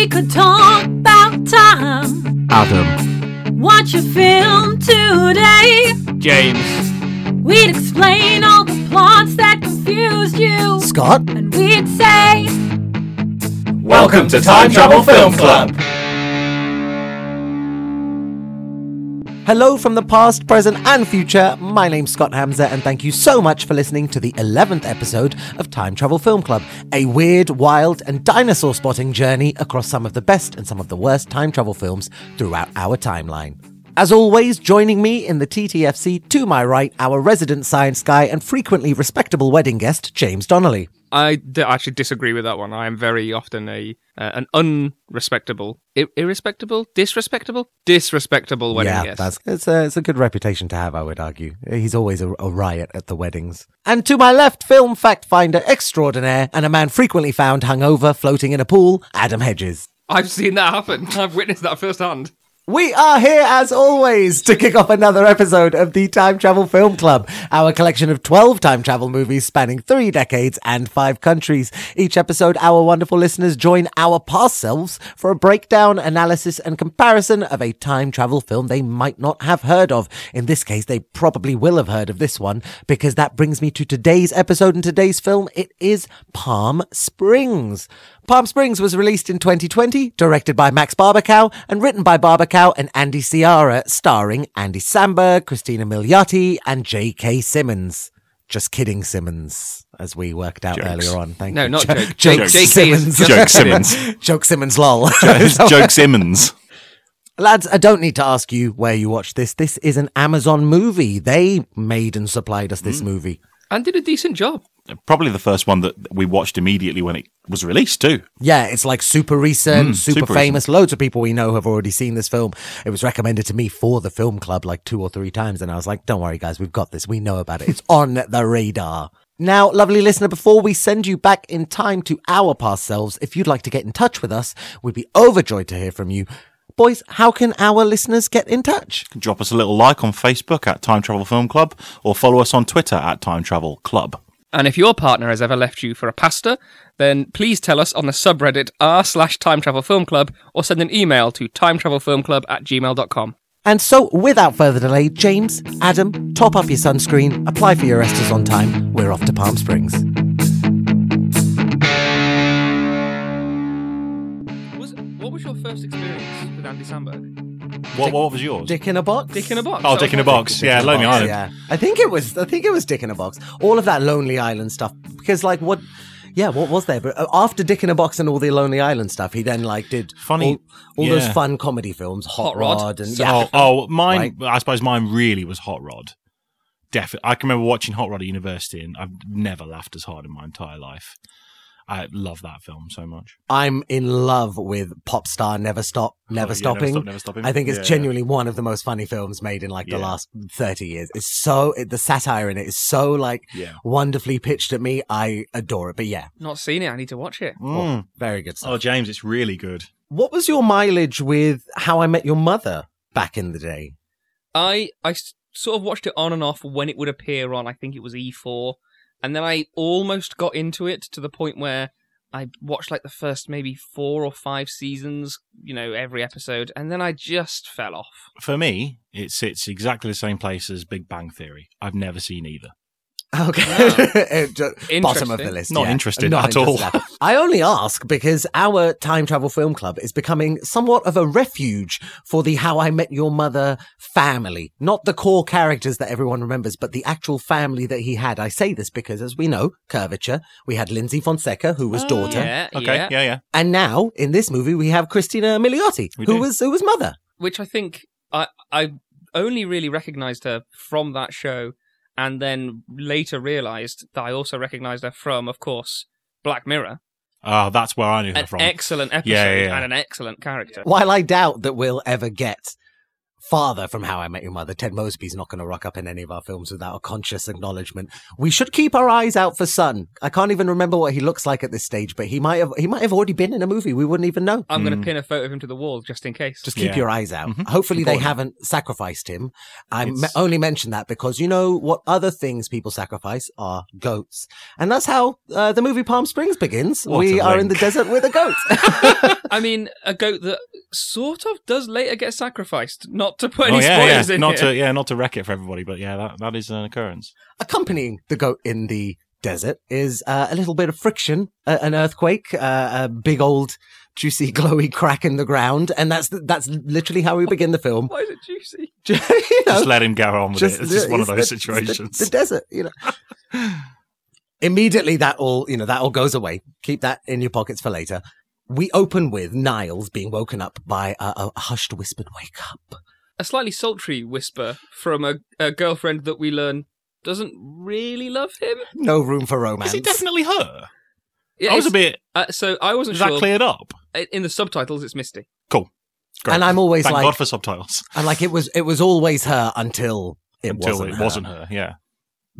We could talk about time. Adam. Watch a film today. James. We'd explain all the plots that confused you. Scott. And we'd say, Welcome to Time Travel Film Club. Hello from the past, present, and future. My name's Scott Hamza, and thank you so much for listening to the 11th episode of Time Travel Film Club, a weird, wild, and dinosaur spotting journey across some of the best and some of the worst time travel films throughout our timeline. As always, joining me in the TTFC to my right, our resident science guy and frequently respectable wedding guest, James Donnelly. I d- actually disagree with that one. I am very often a uh, an unrespectable, ir- irrespectable, disrespectable, disrespectable wedding yeah, guest. that's it's a, it's a good reputation to have, I would argue. He's always a, a riot at the weddings. And to my left, film fact finder extraordinaire and a man frequently found hungover floating in a pool, Adam Hedges. I've seen that happen. I've witnessed that firsthand. We are here as always to kick off another episode of the Time Travel Film Club, our collection of 12 time travel movies spanning three decades and five countries. Each episode, our wonderful listeners join our past selves for a breakdown, analysis, and comparison of a time travel film they might not have heard of. In this case, they probably will have heard of this one because that brings me to today's episode and today's film. It is Palm Springs. Palm Springs was released in 2020, directed by Max Barbacow and written by Barbacow and Andy Siara, starring Andy Samberg, Christina Milioti, and J.K. Simmons. Just kidding, Simmons, as we worked out Jokes. earlier on. Thank No, you. not Jo- joke. Joke Joke. Simmons. just Joke Simmons. Joke Simmons, lol. Joke Simmons. Lads, I don't need to ask you where you watched this. This is an Amazon movie. They made and supplied us Mm. this movie. And did a decent job. Probably the first one that we watched immediately when it was released too. Yeah, it's like super recent, Mm, super, super famous. Loads of people we know have already seen this film. It was recommended to me for the film club like two or three times, and I was like, don't worry, guys, we've got this. We know about it. It's on the radar. Now, lovely listener, before we send you back in time to our past selves, if you'd like to get in touch with us, we'd be overjoyed to hear from you. Boys, how can our listeners get in touch? Drop us a little like on Facebook at Time Travel Film Club or follow us on Twitter at Time Travel Club. And if your partner has ever left you for a pasta, then please tell us on the subreddit r slash time travel film club or send an email to time travel film club at gmail.com. And so, without further delay, James, Adam, top up your sunscreen, apply for your Estes on time. We're off to Palm Springs. Was, what was your first experience with Andy Samberg? What, what was yours? Dick in a box. Dick in a box. oh, Dick in a Box. pick. Yeah, Lonely Island. Yeah, I think it was. I think it was Dick in a Box. All of that Lonely Island stuff. Because, like, what? Yeah, what was there? But uh, after Dick in a Box and all the Lonely Island stuff, he then like did Funny- all, all those fun comedy films, Hot, Hot Rod. Rod, and So- yeah. Oh, oh, mine. Right. I suppose mine really was Hot Rod. Definitely, I can remember watching Hot Rod at university, and I've never laughed as hard in my entire life. I love that film so much. I'm in love with Pop Star Never Stop, Never Oh, yeah, Never Stopping. Stop, Never Stopping. I think it's Yeah, genuinely one of the most funny films made in like the Yeah. last 30 years. It's so, it, the satire in it is so like Yeah. wonderfully pitched at me. I adore it. But yeah, Not seen it. I need to watch it. Mm. very good stuff. Oh, James, it's really good. What was your mileage with How I Met Your Mother back in the day? I, I sort of watched it on and off when it would appear on. I think it was E4, and then I almost got into it to the point where I watched like the first maybe four or five seasons, you know, every episode, and then I just fell off. For me, it sits exactly the same place as Big Bang Theory. I've never seen either. Okay. It ju- Bottom of the list. Not yeah. interested at all. interested I only ask because our Time Travel Film Club is becoming somewhat of a refuge for the How I Met Your Mother family. Not the core characters that everyone remembers, but the actual family that he had. I say this because, as we know, curvature, we had Lyndsy Fonseca, who was oh, daughter. Yeah, Okay, yeah. yeah, yeah. And now, in this movie, we have Christina Milioti, We who do. was, who was mother. Which I think I I only really recognised her from that show, and then later realised that I also recognised her from, of course, Black Mirror. Oh, that's where I knew her An from. excellent episode Yeah, yeah, yeah. and an excellent character. While I doubt that we'll ever get father from How I Met Your Mother, Ted Mosby's not going to rock up in any of our films without a conscious acknowledgement. We should keep our eyes out for Son. I can't even remember what he looks like at this stage, but he might have he might have already been in a movie. We wouldn't even know. I'm going Mm. to pin a photo of him to the wall just in case. Just keep Yeah. your eyes out. Mhm. Hopefully, they haven't sacrificed him. I me- only mention that because you know what other things people sacrifice are goats, and that's how uh, the movie Palm Springs begins. What we a are in the desert with a goat. I mean, a goat that sort of does later get sacrificed. Not to put Oh any yeah, spoilers yeah. in Not here. to yeah, not to wreck it for everybody, but yeah, that, that is an occurrence. Accompanying the goat in the desert is uh, a little bit of friction, uh, an earthquake, uh, a big old juicy glowy crack in the ground, and that's that's literally how we begin the film. Why is it juicy? you know, Just let him go on with it. It's just one of those the- it's the- situations. The, desert, you know. Immediately, that all you know, that all goes away. Keep that in your pockets for later. We open with Niles being woken up by a, a hushed, whispered "Wake up." A slightly sultry whisper from a, a girlfriend that we learn doesn't really love him. No room for romance. is it definitely her? Yeah, I was a bit. Uh, so I wasn't Is that cleared up? In the subtitles, it's Misty. Cool. Great. And I'm always Thank like- God for subtitles. And like it was, it was always her until it Until wasn't it her. wasn't her. Yeah.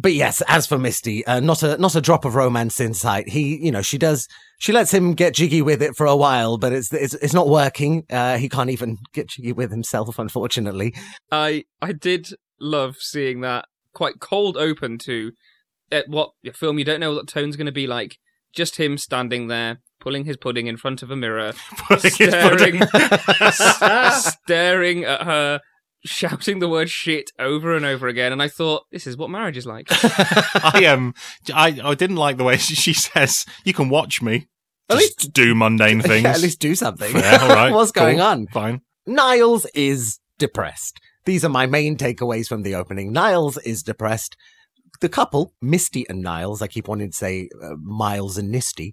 But yes, as for Misty, uh, not a not a drop of romance in sight. He, you know, she does. She lets him get jiggy with it for a while, but it's it's, it's not working. Uh, he can't even get jiggy with himself, unfortunately. I I did love seeing that quite cold open to at what film you don't know what tone's going to be like. Just him standing there, pulling his pudding in front of a mirror, staring, staring at her, shouting the word shit over and over again. And I thought, this is what marriage is like. I um, I I didn't like the way she, she says, "You can watch me." At Just do mundane things. Yeah, at least do something. Fair, all right. What's going cool, on? Fine. Niles is depressed. These are my main takeaways from the opening. Niles is depressed. The couple, Misty and Niles, I keep wanting to say uh, Miles and Nisty,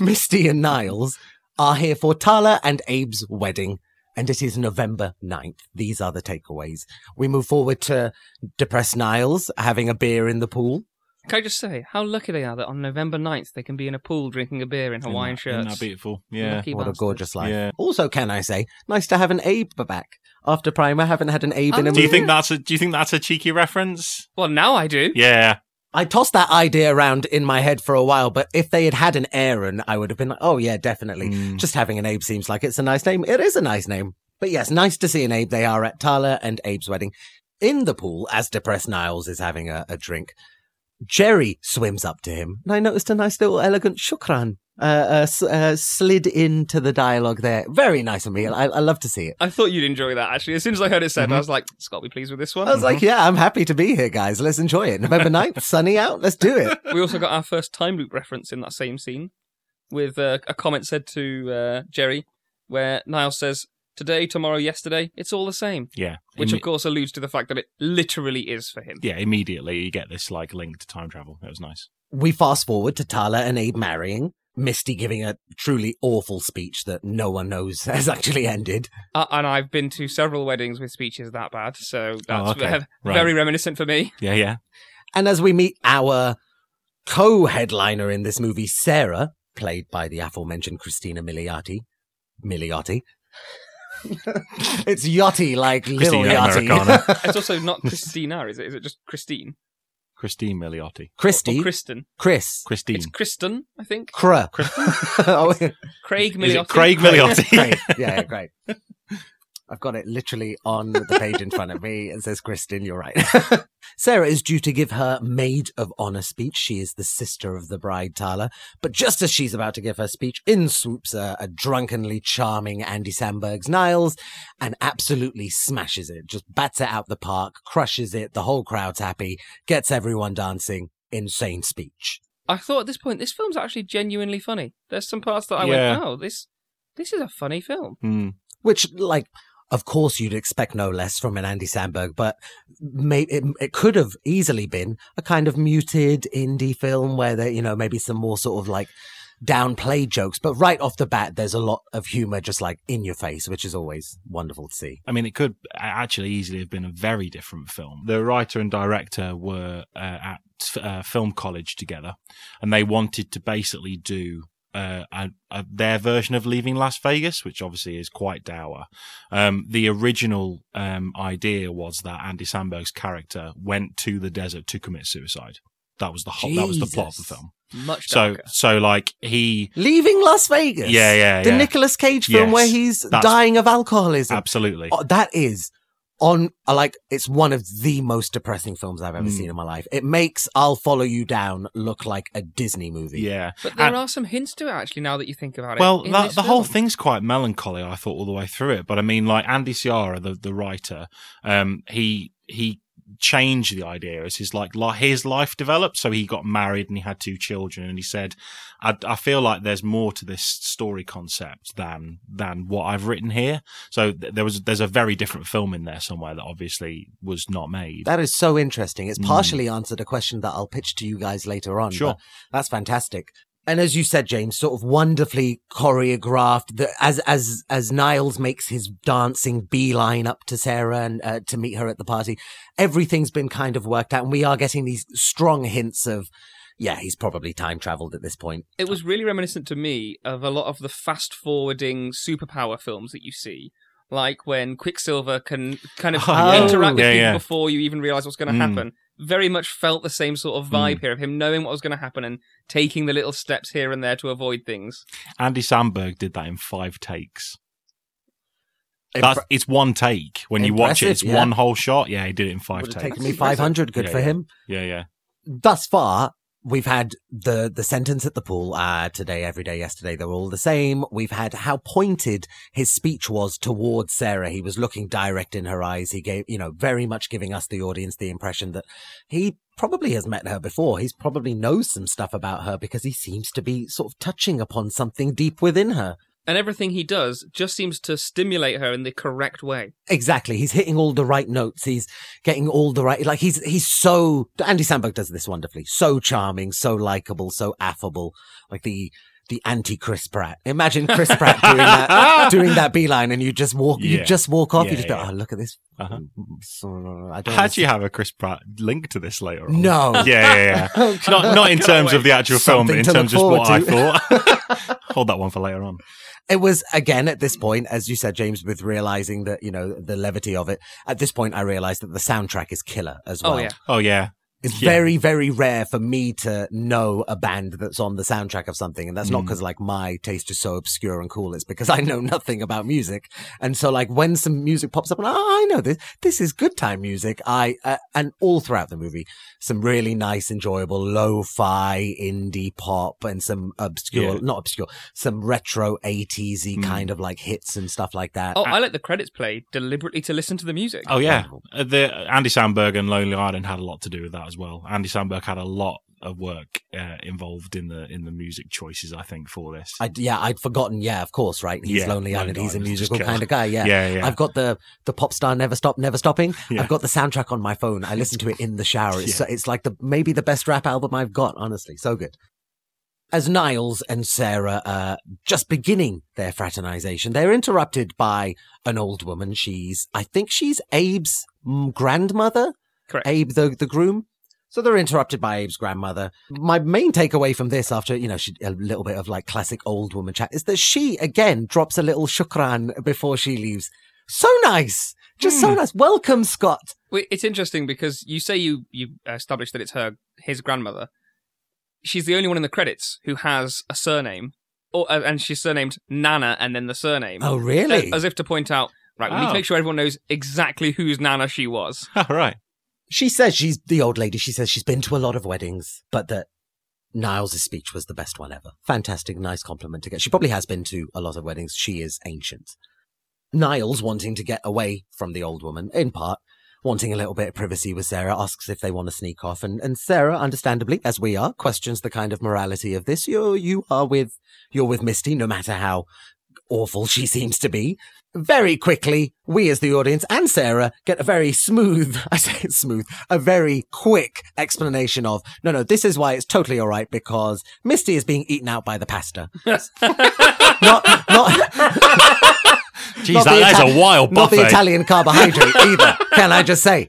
Misty and Niles are here for Tala and Abe's wedding, and it is November 9th. These are the takeaways. We move forward to depressed Niles having a beer in the pool. Can I just say how lucky they are that on November 9th they can be in a pool drinking a beer in Hawaiian Isn't that- isn't that beautiful? Yeah. Lucky what a gorgeous life. Yeah. Also, can I say, nice to have an Abe back. After Prime, I haven't had an Abe in a Oh, Do you think that's a Do you think that's a cheeky reference? Well, now I do. Yeah. I tossed that idea around in my head for a while, but if they had had an Aaron, I would have been like, oh yeah, definitely. Mm. Just having an Abe seems like it's a nice name. It is a nice name. But yes, nice to see an Abe. They are at Tala and Abe's wedding. In the pool, as depressed Niles is having a, a drink, Jerry swims up to him, and I noticed a nice little elegant shukran uh, uh, s- uh, slid into the dialogue there. Very nice of me. I, I love to see it. I thought you'd enjoy that actually. As soon as I heard it said, Mhm. I was like, Scott, be pleased with this one. I was like, yeah, I'm happy to be here, guys. Let's enjoy it. November 9th, sunny out. Let's do it. we also got our first time loop reference in that same scene with uh, a comment said to uh, Jerry where Niall says, Today, tomorrow, yesterday, it's all the same. Yeah. Which, Imme- of course, alludes to the fact that it literally is for him. yeah, immediately you get this like link to time travel. That was nice. we fast forward to Tala and Abe marrying, Misty giving a truly awful speech that no one knows has actually ended. Uh, and I've been to several weddings with speeches that bad, so that's Oh, okay. ve- Right. very reminiscent for me. Yeah, yeah. And as we meet our co-headliner in this movie, Sarah, played by the aforementioned Christina Milioti, Milioti. It's Yachty like little Christina Yachty. It's also not Christina, is it? Is it just Christine? Christine Milioti. Or Christy, Kristen? Chris, Christine. It's Kristen, I think. Cra. oh, Craig Is Milioti. it Craig Milioti? great. Yeah, yeah, great. I've got it literally on the page in front of me. It says Kristen, you're right. Sarah is due to give her maid of honor speech. She is the sister of the bride, Tala. But just as she's about to give her speech, in swoops a, a drunkenly charming Andy Samberg's Niles and absolutely smashes it. Just bats it out the park, crushes it. The whole crowd's happy, gets everyone dancing. Insane speech. I thought at this point, this film's actually genuinely funny. There's some parts that I Yeah. went, oh, this this is a funny film. Hmm. which like of course you'd expect no less from an Andy Samberg, but may, it, it could have easily been a kind of muted indie film where there, you know, maybe some more sort of like downplayed jokes. But right off the bat, there's a lot of humor just like in your face, which is always wonderful to see. I mean, it could actually easily have been a very different film. The writer and director were uh, at uh, film college together, and they wanted to basically do uh, a, a, their version of Leaving Las Vegas, which obviously is quite dour. Um, the original um, idea was that Andy Samberg's character went to the desert to commit suicide. That was the whole, that was the plot of the film. Much So, darker. so like he, Leaving Las Vegas. yeah, yeah, The yeah, Nicolas Cage film Yes. where he's dying of alcoholism. absolutely. Oh, that is on uh, like it's one of the most depressing films I've ever Mm. seen in my life. It makes I'll Follow You Down look like a Disney movie. Yeah. But there And- are some hints to it actually. Now that you think about it. Well, in that, this the whole thing's quite melancholy. I thought all the way through it, but I mean, like Andy Siara, the the writer, um, he he changed the idea as his like his life developed. So he got married and he had two children, and he said, "I, I feel like there's more to this story concept than than what I've written here." So th- there was there's a very different film in there somewhere that obviously was not made. That is so interesting. It's Mm. partially answered a question that I'll pitch to you guys later on. Sure. That's fantastic. And as you said, James, sort of wonderfully choreographed. The, as as as Niles makes his dancing beeline up to Sarah and uh, to meet her at the party, everything's been kind of worked out, and we are getting these strong hints of, yeah, he's probably time traveled at this point. it was really reminiscent to me of a lot of the fast forwarding superpower films that you see. Like when Quicksilver can kind of Oh, interact with Yeah, people yeah. before you even realize what's going to Mm. happen. Very much felt the same sort of vibe Mm. here of him knowing what was going to happen and taking the little steps here and there to avoid things. Andy Samberg did that in five takes. That's, it's one take. When you watch it, it's yeah. one whole shot. Yeah, he did it in five would have takes. taken me five hundred. Good Yeah, for yeah. him. Yeah, yeah. thus far, we've had the the sentence at the pool. Uh, today, every day, yesterday, they're all the same. We've had how pointed his speech was towards Sarah. He was looking direct in her eyes. He gave, you know, very much giving us the audience the impression that he probably has met her before. He's probably knows some stuff about her because he seems to be sort of touching upon something deep within her. And everything he does just seems to stimulate her in the correct way. Exactly. He's hitting all the right notes. He's getting all the right, like he's, he's so, Andy Samberg does this wonderfully. So charming, so likable, so affable. Like the, the anti Chris Pratt. Imagine Chris Pratt doing that, doing that beeline and you just walk, you just walk off. you Yeah, just go, yeah. oh, look at this. Uh-huh. I don't Had you have a Chris Pratt link to this later on? No. Yeah, yeah, yeah. not not in terms of the actual film, but in terms of look what I thought. Hold that one for later on. It was again at this point, as you said, James, with realizing that, you know, the levity of it. At this point, I realized that the soundtrack is killer as oh, well. Oh yeah. Oh yeah, It's Yeah. very, very rare for me to know a band that's on the soundtrack of something. And that's not Mm. because like my taste is so obscure and cool. It's because I know nothing about music. And so like when some music pops up and oh, I know this, this is good time music. I, uh, and all throughout the movie, some really nice, enjoyable lo-fi indie pop and some obscure, Yeah. not obscure, some retro 80s-y Mm. kind of like hits and stuff like that. Oh, I let the credits play deliberately to listen to the music. oh yeah. Wonderful. Uh, The Andy Samberg and Lonely Island had a lot to do with that as well. Andy Samberg had a lot of work uh, involved in the in the music choices. I think for this. I, yeah, I'd forgotten. Yeah, of course, right? He's Yeah, Lonely Island. He's a Island is just musical kind of guy. Yeah. yeah, yeah. I've got the the pop star never stop never stopping. Yeah. I've got the soundtrack on my phone. I listen to it in the shower. It's it's like the maybe the best rap album I've got. Honestly, so good. As Niles and Sarah are just beginning their fraternization, they're interrupted by an old woman. She's I think she's Abe's grandmother. Correct. Abe the the groom. So they're interrupted by Abe's grandmother. My main takeaway from this, after you know, she, a little bit of like classic old woman chat, is that she again drops a little shukran before she leaves. So nice, just so Hmm. nice. Welcome, Scott. Wait, It's interesting because you say you you established that it's her his grandmother. She's the only one in the credits who has a surname, or uh, and she's surnamed Nana and then the surname. Oh, really? As, as if to point out, right, we need to make sure everyone knows exactly whose Nana she was. All right. She says she's the old lady. She says she's been to a lot of weddings, but that Niles' speech was the best one ever. Fantastic, nice compliment to get. She probably has been to a lot of weddings. She is ancient. Niles, wanting to get away from the old woman, in part, wanting a little bit of privacy with Sarah, asks if they want to sneak off. And, and Sarah, understandably, as we are, questions the kind of morality of this. You're, you are with, you're with Misty, no matter how awful she seems to be. Very quickly, we as the audience and Sarah get a very smooth, I say it's smooth, a very quick explanation of, no, no, this is why it's totally all right because Misty is being eaten out by the pasta. not, not, Jeez, that, the that's Ita- a wild not the. Italian carbohydrate either, can I just say?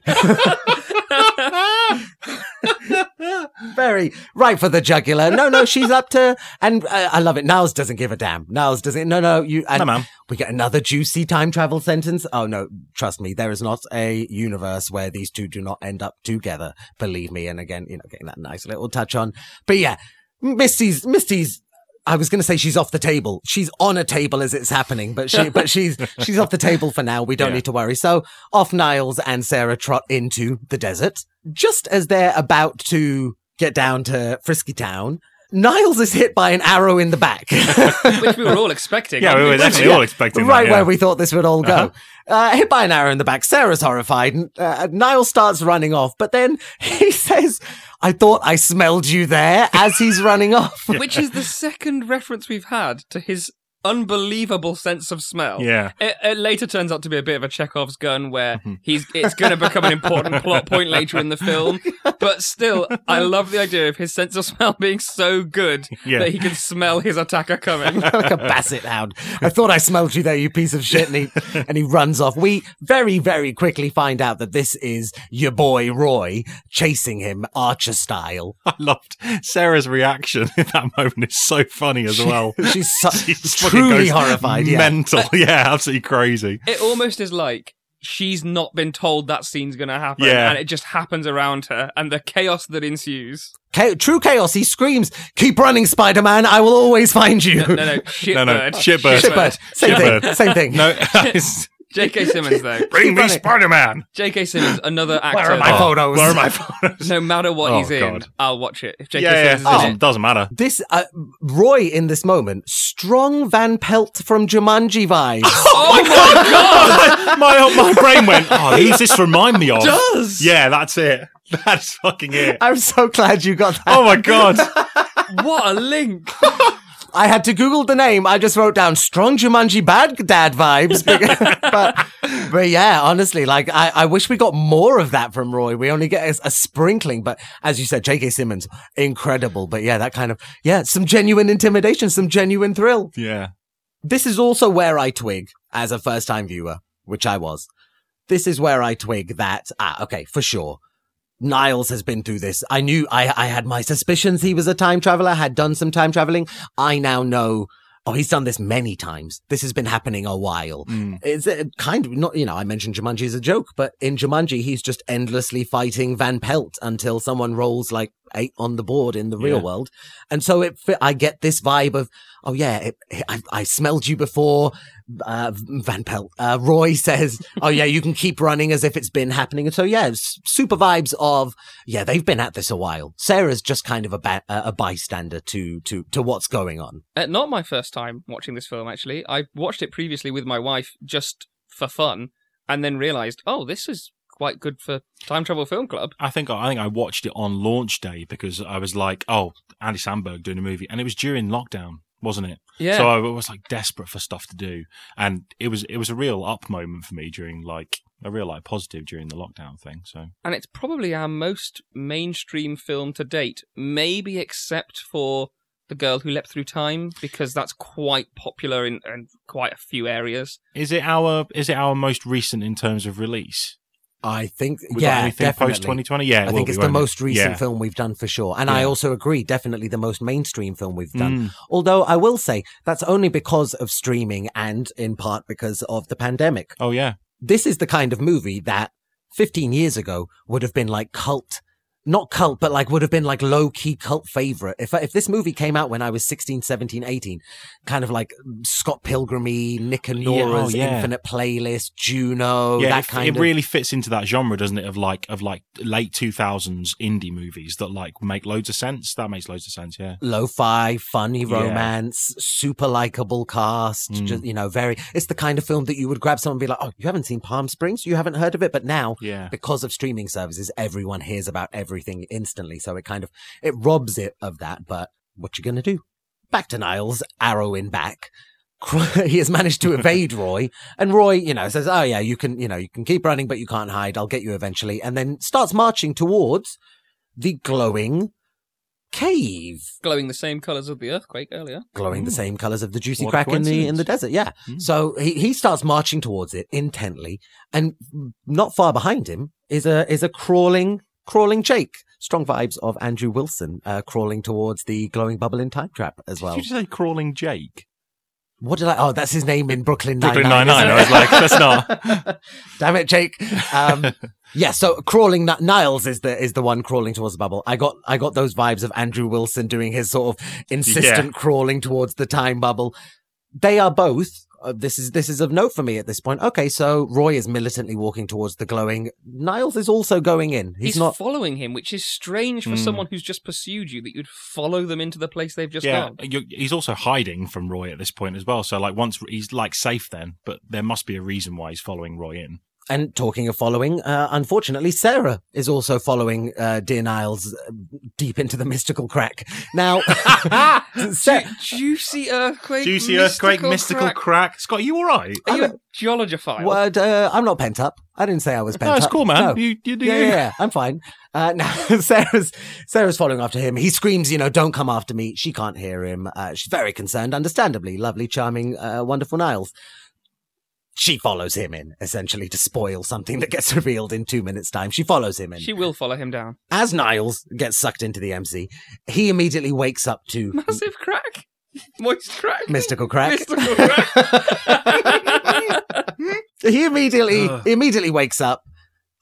Very right for the jugular. No, no, she's up to, and uh, I love it. Niles doesn't give a damn. Niles doesn't. No, no, you. And no, ma'am. we get another juicy time travel sentence. Oh no, trust me, there is not a universe where these two do not end up together. Believe me. And again, you know, getting that nice little touch on. But yeah, Misty's Misty's I was going to say she's off the table. She's on a table as it's happening, but she, but she's, she's off the table for now. We don't Yeah. need to worry. So off Niles and Sarah trot into the desert. Just as they're about to get down to Frisky Town, Niles is hit by an arrow in the back. Which we were all expecting. Yeah, we were obviously. definitely all expecting right that. yeah. where we thought this would all go. Uh-huh. Uh, hit by an arrow in the back. Sarah's horrified. and, Uh, Niall starts running off, but then he says, I thought I smelled you there as he's running off. Which is the second reference we've had to his unbelievable sense of smell. Yeah. It, it later turns out to be a bit of a Chekhov's gun where Mm-hmm. he's it's going to become an important plot point later in the film. But still, I love the idea of his sense of smell being so good Yeah. that he can smell his attacker coming. like a basset hound. I thought I smelled you there, you piece of shit. And he, and he runs off. We very, very quickly find out that this is your boy Roy chasing him Archer style. I loved Sarah's reaction in that moment. It's so funny as well. She's so, She just fucking truly goes horrified. Yeah. Mental. Yeah, absolutely crazy. It almost is like she's not been told that scene's going to happen Yeah. and it just happens around her and the chaos that ensues. Cha- true chaos. He screams, "Keep running, Spider-Man! I will always find you." No, no, no shitbird. No, no, shitbird. Shitbird. Same Shitbird. thing. Same thing. No, it's- J.K. Simmons, though. bring me running. Spider Man. J.K. Simmons, another actor. Where are my that- photos? Where are my photos? No matter what Oh, he's in, God. I'll watch it. If J.K. Yeah, yeah. Simmons is Oh. in Doesn't, it. doesn't matter. This uh, Roy in this moment, strong Van Pelt from Jumanji vibes. Oh my god! my my brain went. Oh, who's this remind me of? does. Yeah, that's it. That's fucking it. I'm so glad you got that. Oh my god. What a link! I had to Google the name. I just wrote down strong Jumanji bad dad vibes. but, but yeah, honestly, like I, I wish we got more of that from Roy. We only get a, a sprinkling, but as you said, J.K. Simmons, incredible. But yeah, that kind of, yeah, some genuine intimidation, some genuine thrill. Yeah. This is also where I twig as a first time viewer, which I was. This is where I twig that, ah, okay, for sure. Niles has been through this. I knew I, I had my suspicions he was a time traveler, had done some time traveling. I now know, oh, he's done this many times. This has been happening a while. Mm. It's kind of not, you know, I mentioned Jumanji as a joke, but in Jumanji, he's just endlessly fighting Van Pelt until someone rolls like eight on the board in the real Yeah. world. And so it, I get this vibe of, oh yeah, it, I, I smelled you before. Uh, Van Pelt. Uh, Roy says, oh yeah, you can keep running as if it's been happening. And so yeah, super vibes of, yeah, they've been at this a while. Sarah's just kind of a, ba- a bystander to, to, to what's going on. Uh, not my first time watching this film, actually. I watched it previously with my wife just for fun, and then realised, oh, this is quite good for Time Travel Film Club. I think I think I watched it on launch day because I was like, oh, Andy Samberg doing a movie, and it was during lockdown, wasn't it? Yeah. So I was like desperate for stuff to do, and it was it was a real up moment for me during like a real like positive during the lockdown thing. So and it's probably our most mainstream film to date, maybe except for The Girl Who Leapt Through Time, because that's quite popular in, in quite a few areas. is it our is it our most recent in terms of release? I think, got yeah, anything post twenty twenty? Yeah, I think be, it's the it? most recent Yeah. film we've done for sure. And I also agree, definitely the most mainstream film we've done. Mm. Although I will say that's only because of streaming and in part because of the pandemic. Oh yeah, This is the kind of movie that 15 years ago would have been like cult. Not cult, but like would have been like low key cult favorite. If if this movie came out when I was 16, 17, 18, kind of like Scott Pilgrimy, Nick and Yeah, oh, Nora's yeah. Infinite Playlist, Juno, yeah. that it, kind it of. really fits into that genre, doesn't it? Of like of like late two thousands indie movies that like make loads of sense. That makes loads of sense. Yeah. lo-fi, funny Yeah. romance, super likable cast. Mm. Just, you know, very. It's the kind of film that you would grab someone and be like, "Oh, you haven't seen Palm Springs? You haven't heard of it?" But now, Yeah. because of streaming services, everyone hears about everything instantly. So it kind of it robs it of that. But what you gonna do? Back to Niles, arrow in back. he has managed to evade Roy, and Roy, you know, says, "Oh yeah, you can, you know, you can keep running, but you can't hide. I'll get you eventually." And then starts marching towards the glowing cave Glowing the same colours of the earthquake earlier. glowing the same colors of the juicy What crack in the in the desert. Yeah. Mm. So he, he starts marching towards it intently, and not far behind him is a is a crawling crawling Jake. Strong vibes of Andrew Wilson uh, crawling towards the glowing bubble in time trap as well. Did you say crawling Jake? What did I? Oh, that's his name in Brooklyn Nine Brooklyn Nine-Nine, I was like, that's not. Damn it, Jake. Um, yeah. So crawling Niles is the is the one crawling towards the bubble. I got I got those vibes of Andrew Wilson doing his sort of insistent Yeah. crawling towards the time bubble. They are both. Uh, this is this is of note for me at this point. Okay, so Roy is militantly walking towards the glowing. Niles is also going in. He's, He's, not. following him, which is strange for Mm. someone who's just pursued you that you'd follow them into the place they've just yeah, gone. you he's also hiding from Roy at this point as well. So like once he's like safe then, but there must be a reason why he's following Roy in. And talking of following, uh, unfortunately, Sarah is also following uh, Dear Niles uh, deep into the mystical crack. Now, Sa- Ju- juicy earthquake. Juicy earthquake, mystical crack. crack. Scott, you all right? Are you I'm a geologophile? word, uh, I'm not pent up. I didn't say I was pent No, up. it's cool, man. No. You, you do yeah, yeah, yeah, I'm fine. Uh, now Sarah's Sarah's following after him. He screams, you know, "Don't come after me!" She can't hear him. Uh, she's very concerned, understandably. Lovely, charming, uh, wonderful Niles. She follows him in, essentially, to spoil something that gets revealed in two minutes' time. She follows him in. She will follow him down. As Niles gets sucked into the MC, he immediately wakes up to Massive crack. Moist crack. mystical crack. Mystical crack. he immediately Ugh. immediately wakes up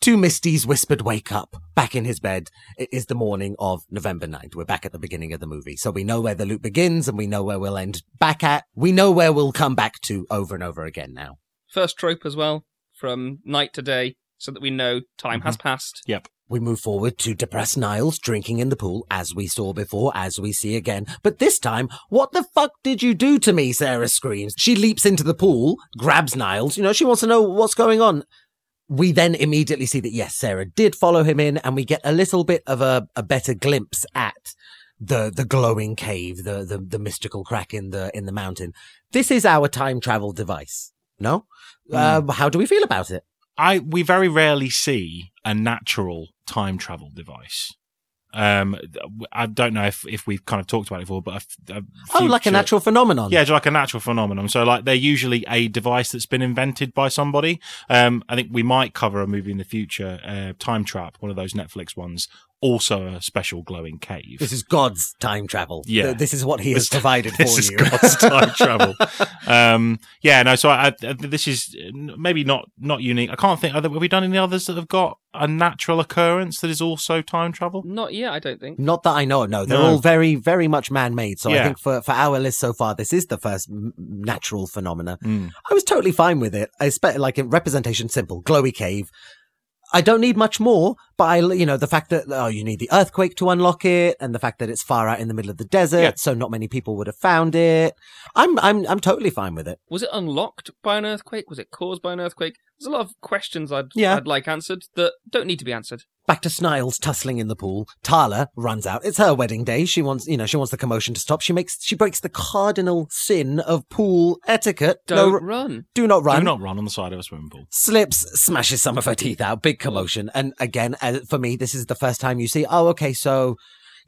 to Misty's whispered wake up back in his bed. It is the morning of November 9th. We're back at the beginning of the movie. So we know where the loop begins and we know where we'll end back at. We know where we'll come back to over and over again now. First trope as well, from night to day, so that we know time Mm-hmm. has passed. Yep. We move forward to depressed Niles drinking in the pool, as we saw before, as we see again. But this time, what the fuck did you do to me? Sarah screams. She leaps into the pool, grabs Niles. You know, she wants to know what's going on. We then immediately see that, yes, Sarah did follow him in, and we get a little bit of a, a better glimpse at the, the glowing cave, the, the, the mystical crack in the, in the mountain. This is our time travel device. No? Um, how do we feel about it? I we very rarely see a natural time travel device. Um, I don't know if, if we've kind of talked about it before, but a, a Oh, like a natural phenomenon. Yeah, like a natural phenomenon. So, like, they're usually a device that's been invented by somebody. Um, I think we might cover a movie in the future, uh, Time Trap, one of those Netflix ones. Also, a special glowing cave. This is God's time travel. Yeah. Th- This is what he has This- provided for this is you. God's time travel. Um, yeah, no. So I, I, this is maybe not not unique. I can't think. Have we done any others that have got a natural occurrence that is also time travel? Not yet, I don't think. Not that I know. No, they're No. all very, very much man-made. So I think for, for our list so far, this is the first natural phenomena. Mm. I was totally fine with it. I expect like in representation simple, glowy cave. I don't need much more, but I, you know, the fact that, oh, you need the earthquake to unlock it and the fact that it's far out in the middle of the desert. Yeah. So not many people would have found it. I'm, I'm, I'm totally fine with it. Was it unlocked by an earthquake? Was it caused by an earthquake? There's a lot of questions I'd, Yeah. I'd like answered that don't need to be answered. Back to Sniles tussling in the pool. Tala runs out. It's her wedding day. She wants, you know, she wants the commotion to stop. She makes, she breaks the cardinal sin of pool etiquette. Don't no, run. do not run. Do not run on the side of a swimming pool. Slips, smashes some of her teeth out. Big commotion. And again, uh, for me, this is the first time you see, oh, okay, so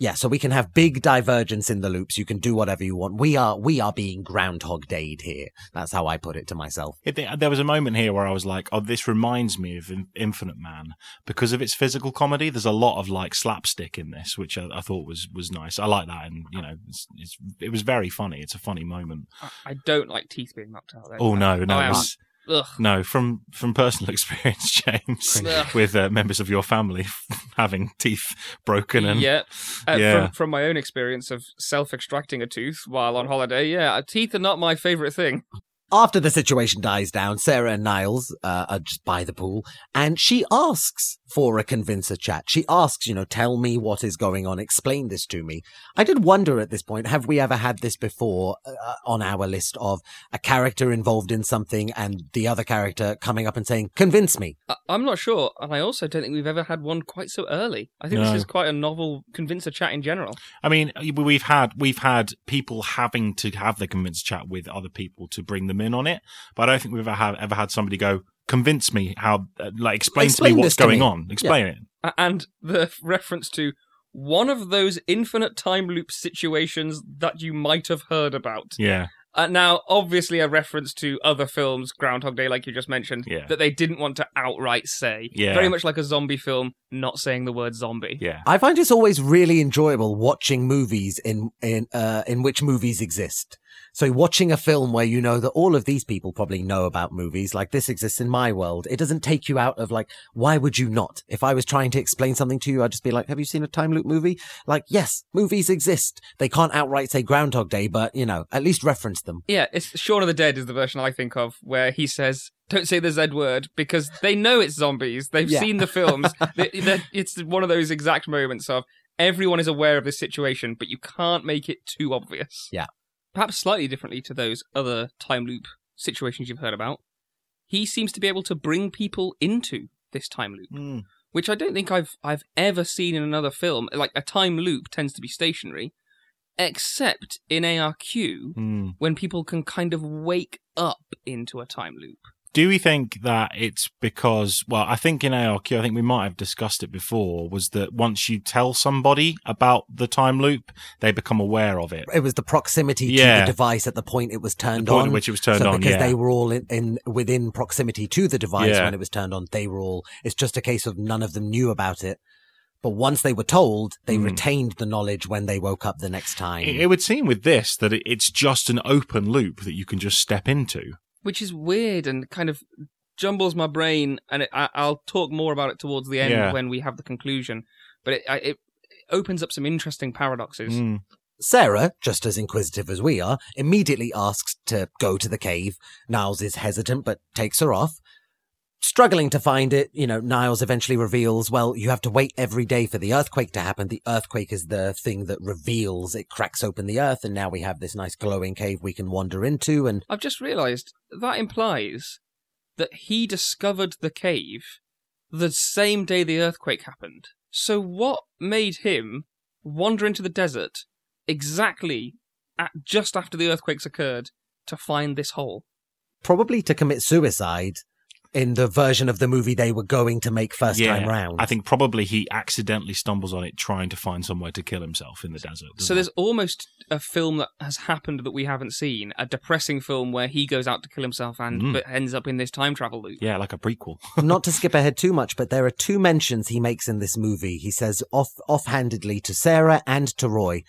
yeah, so we can have big divergence in the loops. You can do whatever you want. We are, we are being groundhog dayed here. That's how I put it to myself. It, there was a moment here where I was like, "Oh, this reminds me of Infinite Man because of its physical comedy." There's a lot of like slapstick in this, which I, I thought was was nice. I like that, and you know, it's, it's, it was very funny. It's a funny moment. I- I don't like teeth being knocked out. Though. Oh no, no, oh, I it was, Ugh. no, from from personal experience, James, with uh, members of your family having teeth broken and yeah. Uh, Yeah. From, from my own experience of self-extracting a tooth while on holiday, yeah, uh, teeth are not my favourite thing. After the situation dies down, Sarah and Niles uh, are just by the pool, and she asks for a convincer chat. She asks, you know, tell me what is going on, explain this to me. I did wonder at this point, have we ever had this before uh, on our list of a character involved in something and the other character coming up and saying, convince me? I- I'm not sure, and I also don't think we've ever had one quite so early. I think No. this is quite a novel convincer chat in general. I mean, we've had we've had people having to have the convince chat with other people to bring them in on it, but I don't think we've ever had, ever had somebody go convince me how uh, like explain, Explain to me what's going me." on. Explain it. And the reference to one of those infinite time loop situations that you might have heard about. Yeah, Uh, now, obviously, a reference to other films, Groundhog Day, like you just mentioned, Yeah. that they didn't want to outright say. Yeah. Very much like a zombie film, not saying the word zombie. yeah. I find it's always really enjoyable watching movies in in uh, in which movies exist. So watching a film where you know that all of these people probably know about movies, like this exists in my world, it doesn't take you out of like, why would you not? If I was trying to explain something to you, I'd just be like, have you seen a time loop movie? Like, yes, movies exist. They can't outright say Groundhog Day, but you know, at least reference them. Yeah, it's Shaun of the Dead is the version I think of where he says, "Don't say the Z word," because they know it's zombies. They've Yeah. seen the films. It's one of those exact moments of everyone is aware of this situation, but you can't make it too obvious. Yeah. Perhaps slightly differently to those other time loop situations you've heard about. He seems to be able to bring people into this time loop, Mm. which I don't think I've I've ever seen in another film. Like a time loop tends to be stationary, except in ARQ Mm. when people can kind of wake up into a time loop. Do we think that it's because, well, I think in ARQ, I think we might have discussed it before, was that once you tell somebody about the time loop, they become aware of it. It was the proximity Yeah. to the device at the point it was turned The point on. at which it was turned so on, because yeah. they were all in, in within proximity to the device Yeah. when it was turned on. They were all. It's just a case of none of them knew about it. But once they were told, they Mm. retained the knowledge when they woke up the next time. It, it would seem with this that it, it's just an open loop that you can just step into. Which is weird and kind of jumbles my brain. And it, I, I'll talk more about it towards the end Yeah. when we have the conclusion. But it, I, it opens up some interesting paradoxes. Mm. Sarah, just as inquisitive as we are, immediately asks to go to the cave. Niles is hesitant, but takes her off. Struggling to find it, you know, Niles eventually reveals, well, you have to wait every day for the earthquake to happen. The earthquake is the thing that reveals, it cracks open the earth, and now we have this nice glowing cave we can wander into. And I've just realised that implies that he discovered the cave the same day the earthquake happened. So what made him wander into the desert exactly at just after the earthquakes occurred to find this hole? probably to commit suicide in the version of the movie they were going to make first time round. I think probably he accidentally stumbles on it trying to find somewhere to kill himself in the desert. So doesn't there's almost a film that has happened that we haven't seen, a depressing film where he goes out to kill himself and Mm. but ends up in this time travel loop. yeah, like a prequel. not to skip ahead too much, but there are two mentions he makes in this movie. He says off offhandedly to Sarah and to Roy,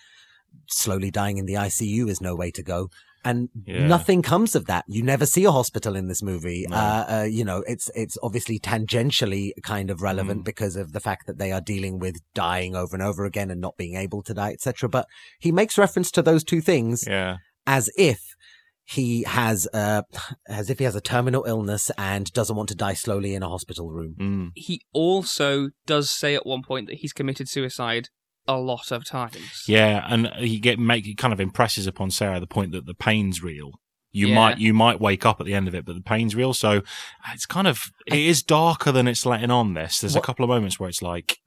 slowly dying in the ICU is no way to go. And Yeah. nothing comes of that. You never see a hospital in this movie. No. Uh, uh, you know, it's it's obviously tangentially kind of relevant Mm. because of the fact that they are dealing with dying over and over again and not being able to die, etc. But he makes reference to those two things Yeah. as if he has uh as if he has a terminal illness and doesn't want to die slowly in a hospital room. Mm. He also does say at one point that he's committed suicide a lot of times. Yeah, and he get make it kind of impresses upon Sarah the point that the pain's real. You Yeah. might you might wake up at the end of it, but the pain's real. So it's kind of it is darker than it's letting on. This there's What- a couple of moments where it's like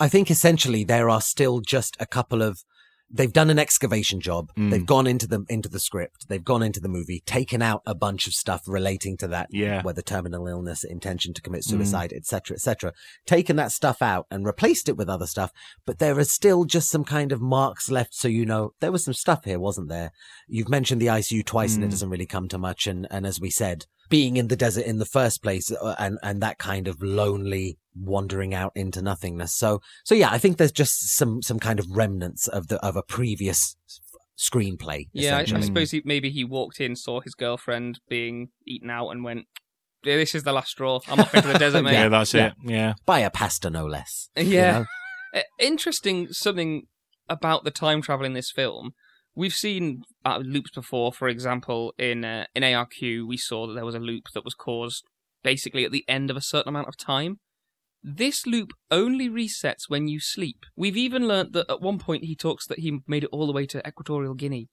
I think essentially there are still just a couple of they've done an excavation job. Mm. They've gone into the into the script. They've gone into the movie, taken out a bunch of stuff relating to that, Yeah. whether terminal illness, intention to commit Mm. suicide, etc., etc. Taken that stuff out and replaced it with other stuff, but there are still just some kind of marks left. So you know there was some stuff here, wasn't there? You've mentioned the ICU twice, and it Mm. doesn't really come to much. And and as we said, being in the desert in the first place, uh, and and that kind of lonely wandering out into nothingness. So so yeah, I think there's just some some kind of remnants of the of a previous screenplay. Yeah, I, I suppose he, maybe he walked in, saw his girlfriend being eaten out, and went, yeah, "This is the last straw. I'm off into the desert, mate." yeah, that's yeah. it. Yeah, by a pasta, no less. you Yeah. know? Uh, Interesting something about the time travel in this film. We've seen uh, loops before. For example, in uh, in ARQ, we saw that there was a loop that was caused basically at the end of a certain amount of time. This loop only resets when you sleep. We've even learnt that at one point he talks that he made it all the way to Equatorial Guinea.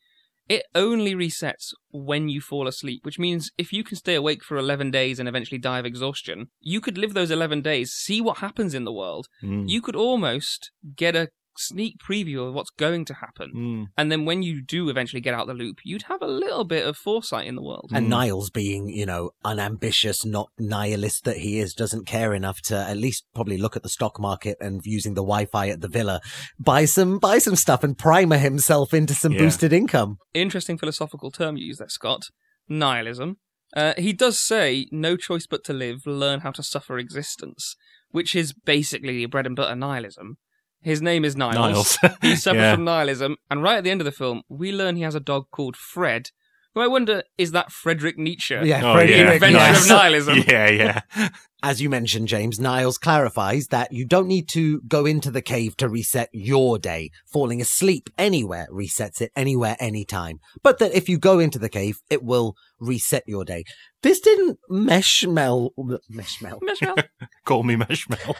It only resets when you fall asleep, which means if you can stay awake for 11 days and eventually die of exhaustion, you could live those 11 days, see what happens in the world, Mm. you could almost get a sneak preview of what's going to happen. Mm. And then when you do eventually get out the loop, you'd have a little bit of foresight in the world. And Mm. Niles, being you know unambitious, not nihilist that he is, doesn't care enough to at least probably look at the stock market and using the Wi-Fi at the villa, buy some buy some stuff and primer himself into some Yeah. boosted income. Interesting philosophical term you use there, Scott. Nihilism. Uh, he does say, no choice but to live, learn how to suffer existence, which is basically bread and butter nihilism. His name is Niles. Niles. He suffers Yeah. from nihilism, and right at the end of the film, we learn he has a dog called Fred, Though I wonder, is that Frederick Nietzsche? Yeah, Oh, Frederick, yeah. Inventor yes. of nihilism. Yeah, yeah. As you mentioned, James, Niles clarifies that you don't need to go into the cave to reset your day. Falling asleep anywhere resets it anywhere, anytime. But that if you go into the cave, it will reset your day. This didn't mesh mel, mesh mel. Michelle? Call me Marshmallow.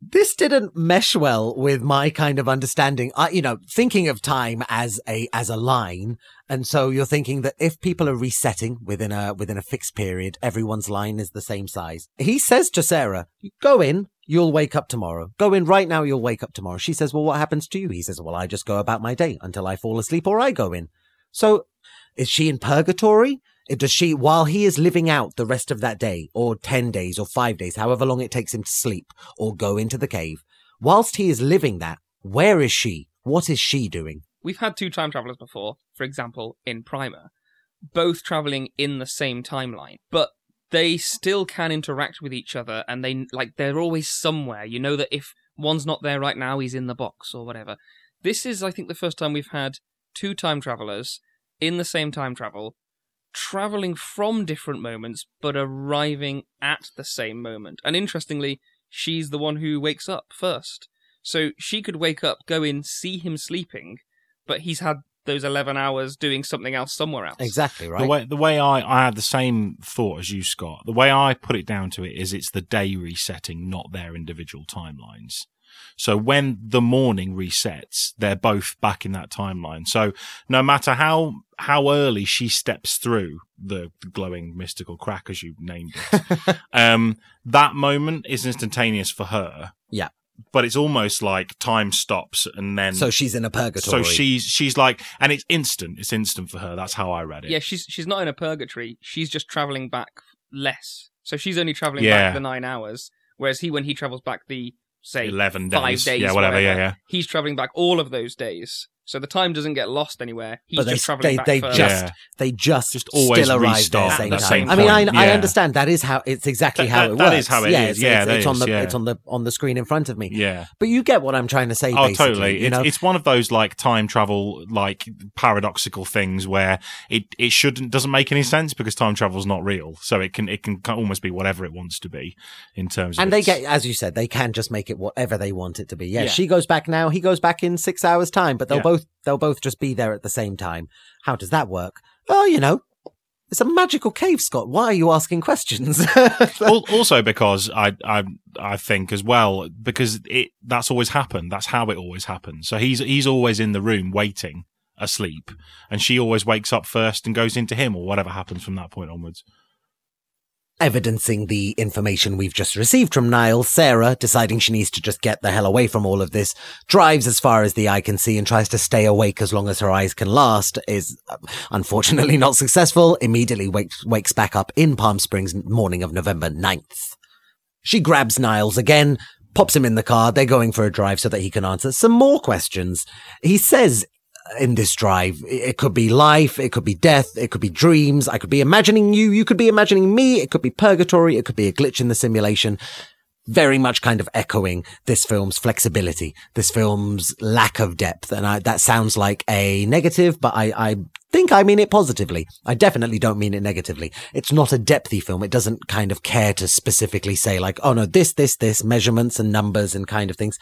This didn't mesh well with my kind of understanding. I, you know, thinking of time as a as a line, and so you're thinking that if people are resetting within a within a fixed period, everyone's line is the same size. He says to Sarah, "Go in." You'll wake up tomorrow. Go in right now. You'll wake up tomorrow. She says, Well, what happens to you? He says, Well, I just go about my day until I fall asleep or I go in. So is she in purgatory? Does she, while he is living out the rest of that day, or 10 days, or 5 days, however long it takes him to sleep, or go into the cave, whilst he is living that, where is she? What is she doing? We've had two time travelers before, for example, in Primer, both traveling in the same timeline, but they still can interact with each other and they like they're always somewhere. You know that if one's not there right now, he's in the box or whatever. This is I think the first time we've had two time travelers in the same time travel traveling from different moments but arriving at the same moment. And interestingly, she's the one who wakes up first. So she could wake up, go in, see him sleeping, but he's had those 11 hours doing something else somewhere else. Exactly, right? The way the way I I had the same thought as you, Scott. The way I put it down to it is it's the day resetting, not their individual timelines. So when the morning resets, they're both back in that timeline. So no matter how how early she steps through the glowing mystical crack, as you named it, um, that moment is instantaneous for her. Yeah. But it's almost like time stops and then so she's in a purgatory. so she's she's like and it's instant. It's instant for her. That's how I read it. Yeah, she's she's not in a purgatory. She's just traveling back less. So she's only traveling Yeah. back the nine hours, whereas he, when he travels back the say Eleven five days. days, yeah, whatever. Yeah, yeah. he's traveling back all of those days. So the time doesn't get lost anywhere. He's But they- just traveling they- back they further. just- Yeah. they just, Just always still arrive restart there same at the time. same I mean, I, point, I understand that is how it's exactly That- how that- it that works. is how it yeah, is. It's, Yeah, it's, that it's on the yeah. it's on the on the screen in front of me. Yeah. But you get what I'm trying to say. Oh, basically, totally. You It's, know, it's one of those like time travel, like paradoxical things where it, it shouldn't, doesn't make any sense because time travel is not real. So it can, it can almost be whatever it wants to be in terms of. and they its- get, as you said, they can just make it whatever they want it to be. Yeah, Yeah. she goes back now. He goes back in six hours' time. But they'll Yeah. Both they'll both just be there at the same time. How does that work? Oh, you know, it's a magical cave, Scott. Why are you asking questions? Also because I, I, I think as well, because it, that's always happened. That's how it always happens. So he's, he's always in the room waiting asleep and she always wakes up first and goes into him or whatever happens from that point onwards. Evidencing the information we've just received from Niles, Sarah, deciding she needs to just get the hell away from all of this, drives as far as the eye can see and tries to stay awake as long as her eyes can last, is uh, unfortunately not successful, immediately wakes, wakes back up in Palm Springs morning of November 9th. She grabs Niles again, pops him in the car, they're going for a drive so that he can answer some more questions. He says in this drive. It could be life, it could be death, it could be dreams. I could be imagining you, you could be imagining me, it could be purgatory, it could be a glitch in the simulation. Very much kind of echoing this film's flexibility, this film's lack of depth. And I, that sounds like a negative, but I, I think I mean it positively. I definitely don't mean it negatively. It's not a depthy film. It doesn't kind of care to specifically say like, oh no, this, this, this, measurements and numbers and kind of things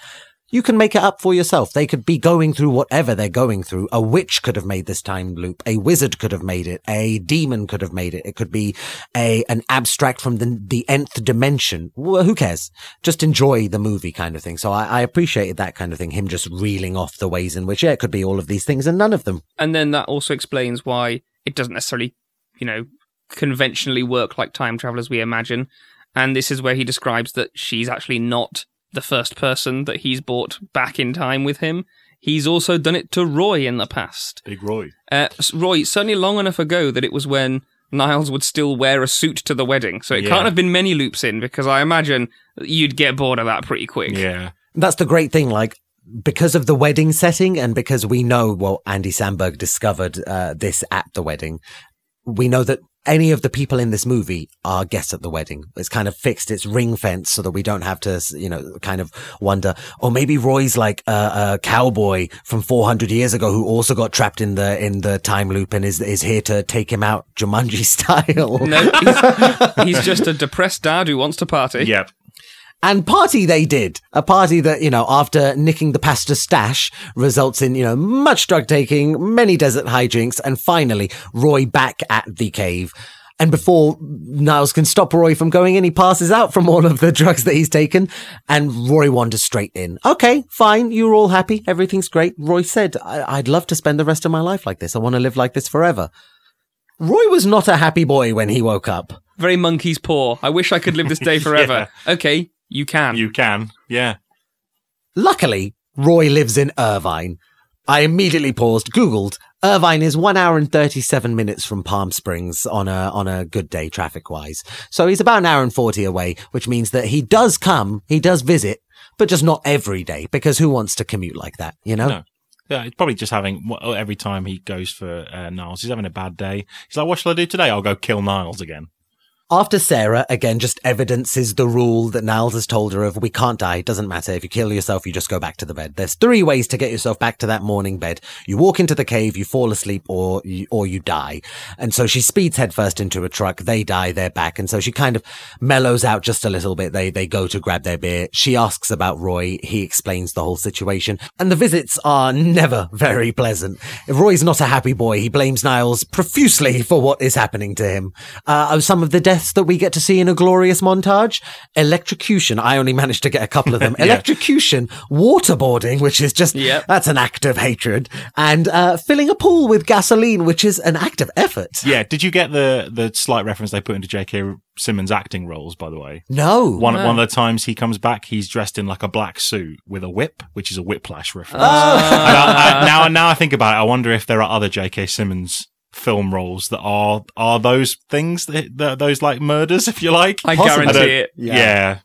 you can make it up for yourself. They could be going through whatever they're going through. A witch could have made this time loop. A wizard could have made it. A demon could have made it. It could be a an abstract from the the nth dimension. Well, who cares? Just enjoy the movie, kind of thing. So I, I appreciated that kind of thing. Him just reeling off the ways in which yeah, it could be all of these things and none of them. And then that also explains why it doesn't necessarily, you know, conventionally work like time travel as we imagine. And this is where he describes that she's actually not the first person that he's brought back in time with him. He's also done it to Roy in the past. Big Roy. Uh, s- Roy, certainly long enough ago that it was when Niles would still wear a suit to the wedding. So it Yeah. can't have been many loops in because I imagine you'd get bored of that pretty quick. Yeah. That's the great thing. Like, because of the wedding setting and because we know, well, Andy Samberg discovered uh, this at the wedding, we know that any of the people in this movie are guests at the wedding. It's kind of fixed. It's ring fence so that we don't have to, you know, kind of wonder. Or maybe Roy's like a, a cowboy from 400 years ago who also got trapped in the in the time loop and is is here to take him out Jumanji style. No, he's, he's just a depressed dad who wants to party. Yep. And party they did. A party that, you know, after nicking the pastor's stash results in, you know, much drug taking, many desert hijinks, and finally Roy back at the cave. And before Niles can stop Roy from going in, he passes out from all of the drugs that he's taken. And Roy wanders straight in. Okay, fine. You're all happy. Everything's great. Roy said, I- I'd love to spend the rest of my life like this. I want to live like this forever. Roy was not a happy boy when he woke up. Very monkey's paw. I wish I could live this day forever. Okay, you can. You can. Yeah. Luckily, Roy lives in Irvine. I immediately paused, Googled. Irvine is one hour and 37 minutes from Palm Springs on a, on a good day traffic wise. So he's about an hour and 40 away, which means that he does come, he does visit, but just not every day because who wants to commute like that, you know? No. Yeah, he's probably just having every time he goes for uh, Niles, he's having a bad day. He's like, "What shall I do today? I'll go kill Niles again." After Sarah, again, just evidences the rule that Niles has told her of we can't die. It doesn't matter. If you kill yourself, you just go back to the bed. There's three ways to get yourself back to that morning bed. You walk into the cave, you fall asleep, or you, or you die. And so she speeds headfirst into a truck. They die, they're back. And so she kind of mellows out just a little bit. They, they go to grab their beer. She asks about Roy. He explains the whole situation. And the visits are never very pleasant. Roy's not a happy boy, he blames Niles profusely for what is happening to him. Uh, some of the deaths that we get to see in a glorious montage. Electrocution. I only managed to get a couple of them. Electrocution, waterboarding, which is just, Yep. that's an act of hatred. And, uh, filling a pool with gasoline, which is an act of effort. Yeah. Did you get the the slight reference they put into J.K. Simmons' acting roles? By the way, No. one No. one of the times he comes back, he's dressed in like a black suit with a whip, which is a whiplash reference. Ah. And I, I, now, now I think about it, I wonder if there are other J.K. Simmons film roles that are are those things that, that those like murders, if you like. I Possibly. I don't- guarantee it. Yeah.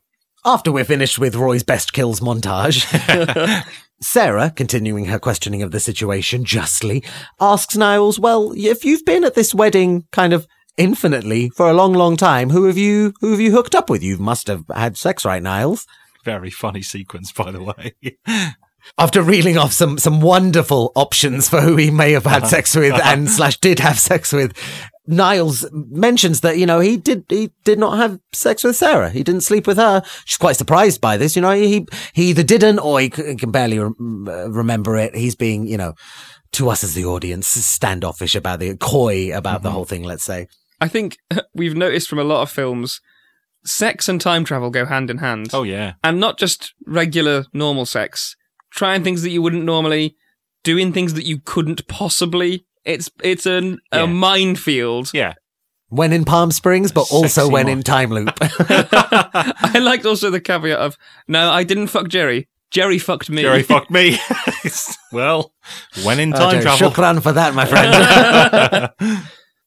After we're finished with Roy's best kills montage, Sarah, continuing her questioning of the situation justly, asks Niles, well, if you've been at this wedding kind of infinitely for a long, long time, who have you, who have you hooked up with? You must have had sex, right, Niles? Very funny sequence, by the way. After reeling off some, some wonderful options for who he may have had uh-huh. sex with uh-huh. and slash did have sex with, Niles mentions that, you know, he did, he did not have sex with Sarah. He didn't sleep with her. She's quite surprised by this. You know, he, he either didn't or he can barely rem- uh, remember it. He's being, you know, to us as the audience, standoffish about the, coy about the mm-hmm. whole thing, let's say. I think we've noticed from a lot of films, sex and time travel go hand in hand. oh yeah. And not just regular, normal sex. Trying things that you wouldn't normally, doing things that you couldn't possibly. It's it's an, Yeah. a minefield. Yeah. When in Palm Springs, but also Sexy when mon- in time loop. I liked also the caveat of, no, I didn't fuck Jerry. Jerry fucked me. Jerry fucked me. well, when in Oh, time dear. travel. Shukran for that, my friend.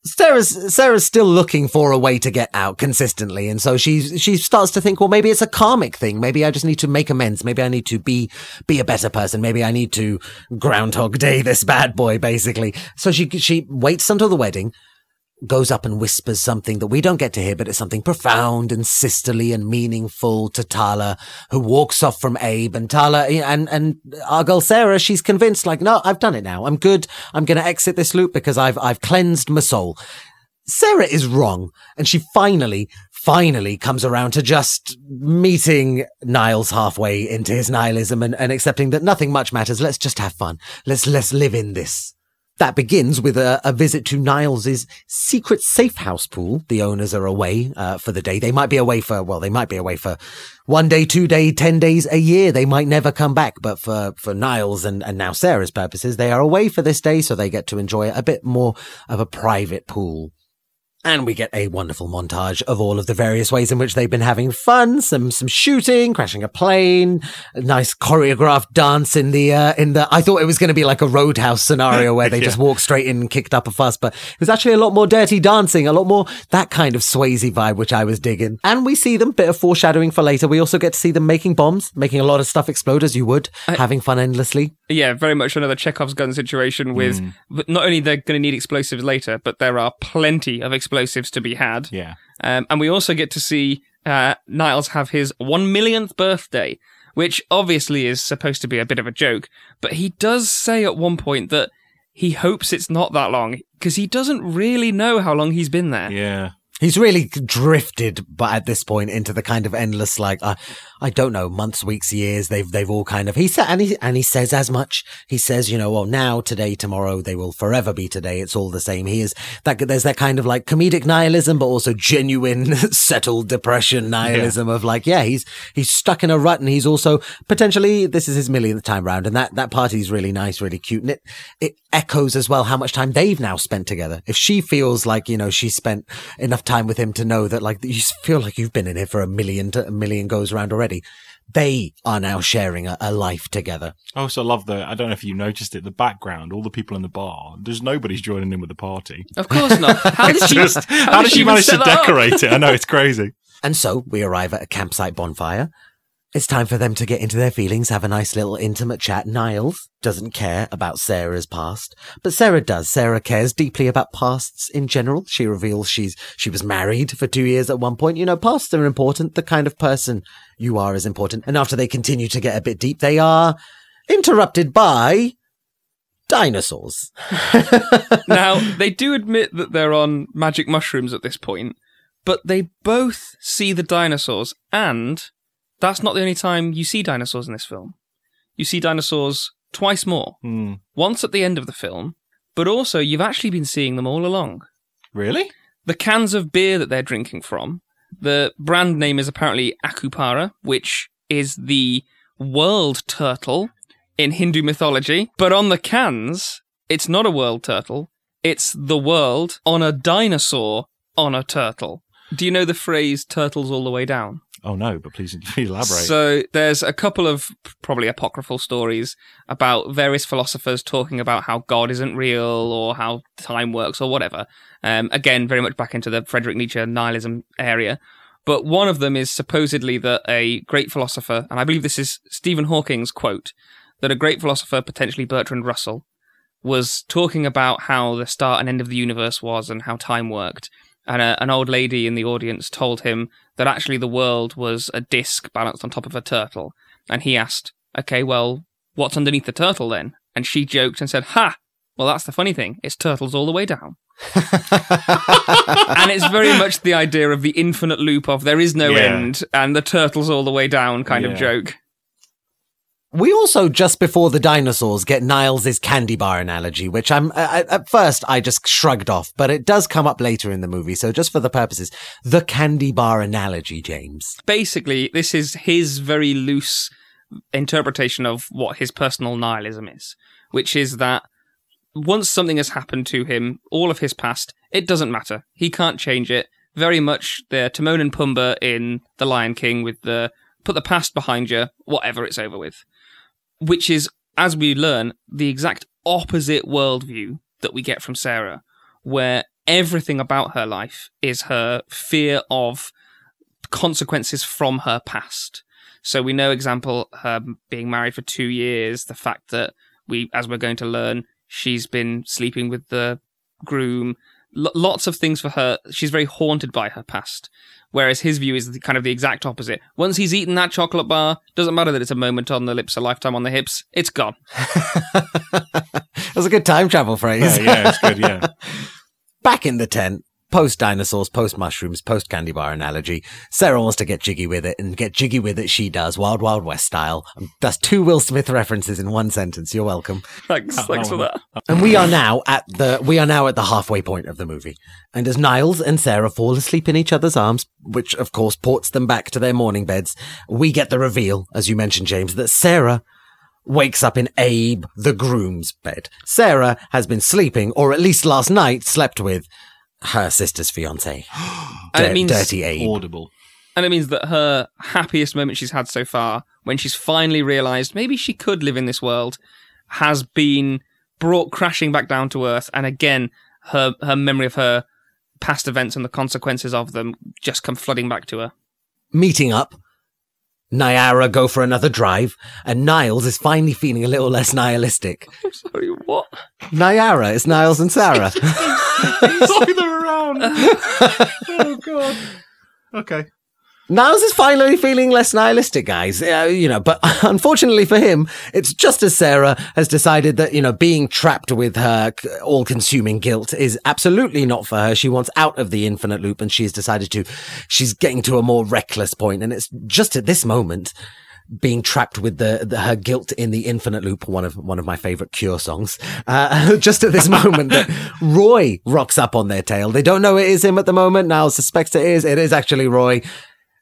Sarah's Sarah's still looking for a way to get out consistently, and so she she starts to think, well, maybe it's a karmic thing. Maybe I just need to make amends. Maybe I need to be be a better person. Maybe I need to Groundhog Day this bad boy, basically. So she she waits until the wedding, goes up and whispers something that we don't get to hear, but it's something profound and sisterly and meaningful to Tala, who walks off from Abe and Tala and, and our girl Sarah, she's convinced like, no, I've done it now. I'm good. I'm going to exit this loop because I've, I've cleansed my soul. Sarah is wrong. And she finally, finally comes around to just meeting Niles halfway into his nihilism and, and accepting that nothing much matters. Let's just have fun. Let's, let's live in this. That begins with a, a visit to Niles's secret safe house pool. The owners are away uh, for the day. They might be away for, well, they might be away for one day, two day, ten days, a year. They might never come back. But for, for Niles and, and now Sarah's purposes, they are away for this day. So they get to enjoy a bit more of a private pool. And we get a wonderful montage of all of the various ways in which they've been having fun. Some, some shooting, crashing a plane, a nice choreographed dance in the, uh, in the, I thought it was going to be like a roadhouse scenario where they just walked straight in and kicked up a fuss, but it was actually a lot more dirty dancing, a lot more that kind of Swayze vibe, which I was digging. And we see them, bit of foreshadowing for later. We also get to see them making bombs, making a lot of stuff explode as you would, having fun endlessly. Yeah, very much another Chekhov's gun situation with but not only they're going to need explosives later, but there are plenty of explosives explosives to be had. Yeah. Um, and we also get to see uh, Niles have his one millionth birthday, which obviously is supposed to be a bit of a joke. But he does say at one point that he hopes it's not that long because he doesn't really know how long he's been there. Yeah. He's really drifted, but at this point into the kind of endless, like uh, I don't know, months, weeks, years. They've they've all kind of he said, and he and he says as much. He says, you know, well, now, today, tomorrow, they will forever be today. It's all the same. He is that there's that kind of like comedic nihilism, but also genuine settled depression nihilism of like, yeah, he's he's stuck in a rut, and he's also potentially this is his millionth time round, and that that party's really nice, really cute, and it it echoes as well how much time they've now spent together. If she feels like you know she spent enough time with him to know that like you feel like you've been in here for a million to, a million goes around already. They are now sharing a, a life together. I also love the, I don't know if you noticed it, the background, all the people in the bar. There's nobody's joining in with the party. Of course not. How did she? Just, how, did she even manage to set up? decorate it? I know, it's crazy. And so we arrive at a campsite bonfire. It's time for them to get into their feelings, have a nice little intimate chat. Niles doesn't care about Sarah's past, but Sarah does. Sarah cares deeply about pasts in general. She reveals she's, she was married for two years at one point. You know, pasts are important. The kind of person you are is important. And after they continue to get a bit deep, they are interrupted by dinosaurs. now they do admit that they're on magic mushrooms at this point, but they both see the dinosaurs, and that's not the only time you see dinosaurs in this film. You see dinosaurs twice more. Hmm. Once at the end of the film, but also you've actually been seeing them all along. Really? The cans of beer that they're drinking from, the brand name is apparently Akupara, which is the world turtle in Hindu mythology. But on the cans, it's not a world turtle. It's the world on a dinosaur on a turtle. Do you know the phrase turtles all the way down? Oh no, but please elaborate. So there's a couple of probably apocryphal stories about various philosophers talking about how God isn't real or how time works or whatever. Um, again, very much back into the Friedrich Nietzsche nihilism area. But one of them is supposedly that a great philosopher, and I believe this is Stephen Hawking's quote, that a great philosopher, potentially Bertrand Russell, was talking about how the start and end of the universe was and how time worked. And a, an old lady in the audience told him that actually the world was a disc balanced on top of a turtle. And he asked, okay, well, what's underneath the turtle then? And she joked and said, ha! Well, that's the funny thing. It's turtles all the way down. and it's very much the idea of the infinite loop of there is no Yeah. end and the turtles all the way down kind of joke. We also, just before the dinosaurs, get Niles' candy bar analogy, which I'm, at first I just shrugged off, but it does come up later in the movie. So just for the purposes, the candy bar analogy, James. Basically, this is his very loose interpretation of what his personal nihilism is, which is that once something has happened to him, all of his past, it doesn't matter. He can't change it. Very much the Timon and Pumbaa in The Lion King with the put the past behind you, whatever, it's over with. Which is, as we learn, the exact opposite worldview that we get from Sarah, where everything about her life is her fear of consequences from her past. So we know, example, her being married for two years, the fact that we, as we're going to learn, she's been sleeping with the groom, L- lots of things for her. She's very haunted by her past. Whereas his view is the, kind of the exact opposite. Once he's eaten that chocolate bar, doesn't matter that it's a moment on the lips, a lifetime on the hips, it's gone. That's a good time travel phrase. yeah, yeah, it's good. Yeah. Back in the tent, post dinosaurs, post mushrooms, post candy bar analogy. Sarah wants to get jiggy with it, and get jiggy with it she does, Wild Wild West style. That's two Will Smith references in one sentence. You're welcome. Thanks, oh, thanks oh, for oh. that. And we are now at the we are now at the halfway point of the movie. And as Niles and Sarah fall asleep in each other's arms, which of course ports them back to their morning beds, we get the reveal, as you mentioned, James, that Sarah wakes up in Abe the groom's bed. Sarah has been sleeping, or at least last night slept with her sister's fiance. And it means- Dirty Abe. Audible. And it means that her happiest moment she's had so far, when she's finally realized maybe she could live in this world, has been brought crashing back down to earth. And again, her, her memory of her past events and the consequences of them just come flooding back to her. Meeting up. Nyara go for another drive, and Niles is finally feeling a little less nihilistic. I'm sorry, what? Nyara is Niles and Sarah. Follow them around. oh god. Okay. Niles is finally feeling less nihilistic, guys. Uh, you know, but unfortunately for him, it's just as Sarah has decided that, you know, being trapped with her all consuming guilt is absolutely not for her. She wants out of the infinite loop and she's decided to, she's getting to a more reckless point. And it's just at this moment, being trapped with the, the, her guilt in the infinite loop, one of one of my favorite Cure songs. Uh, just at this moment, that Roy rocks up on their tail. They don't know it is him at the moment. Niles suspects it is. It is actually Roy.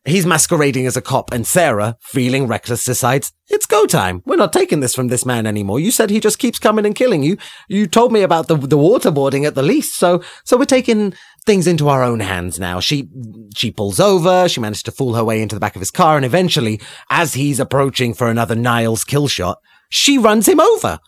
He's masquerading as a cop, and Sarah, feeling reckless, decides, it's go time. We're not taking this from this man anymore. You said he just keeps coming and killing you. You told me about the, the waterboarding at the least. So, so we're taking things into our own hands now. She, she pulls over. She manages to fool her way into the back of his car. And eventually, as he's approaching for another Niles kill shot, she runs him over.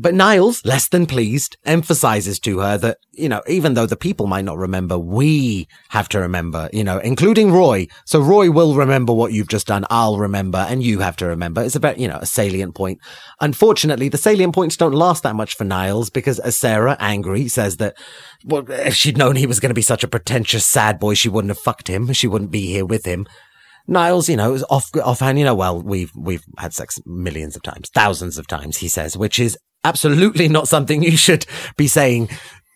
But Niles, less than pleased, emphasizes to her that, you know, even though the people might not remember, we have to remember, you know, including Roy. So Roy will remember what you've just done. I'll remember and you have to remember. It's about, you know, a salient point. Unfortunately, the salient points don't last that much for Niles because as Sarah, angry, says that, well, if she'd known he was going to be such a pretentious sad boy, she wouldn't have fucked him. She wouldn't be here with him. Niles, you know, is off offhand, you know, well, we've we've had sex millions of times, thousands of times, he says, which is absolutely not something you should be saying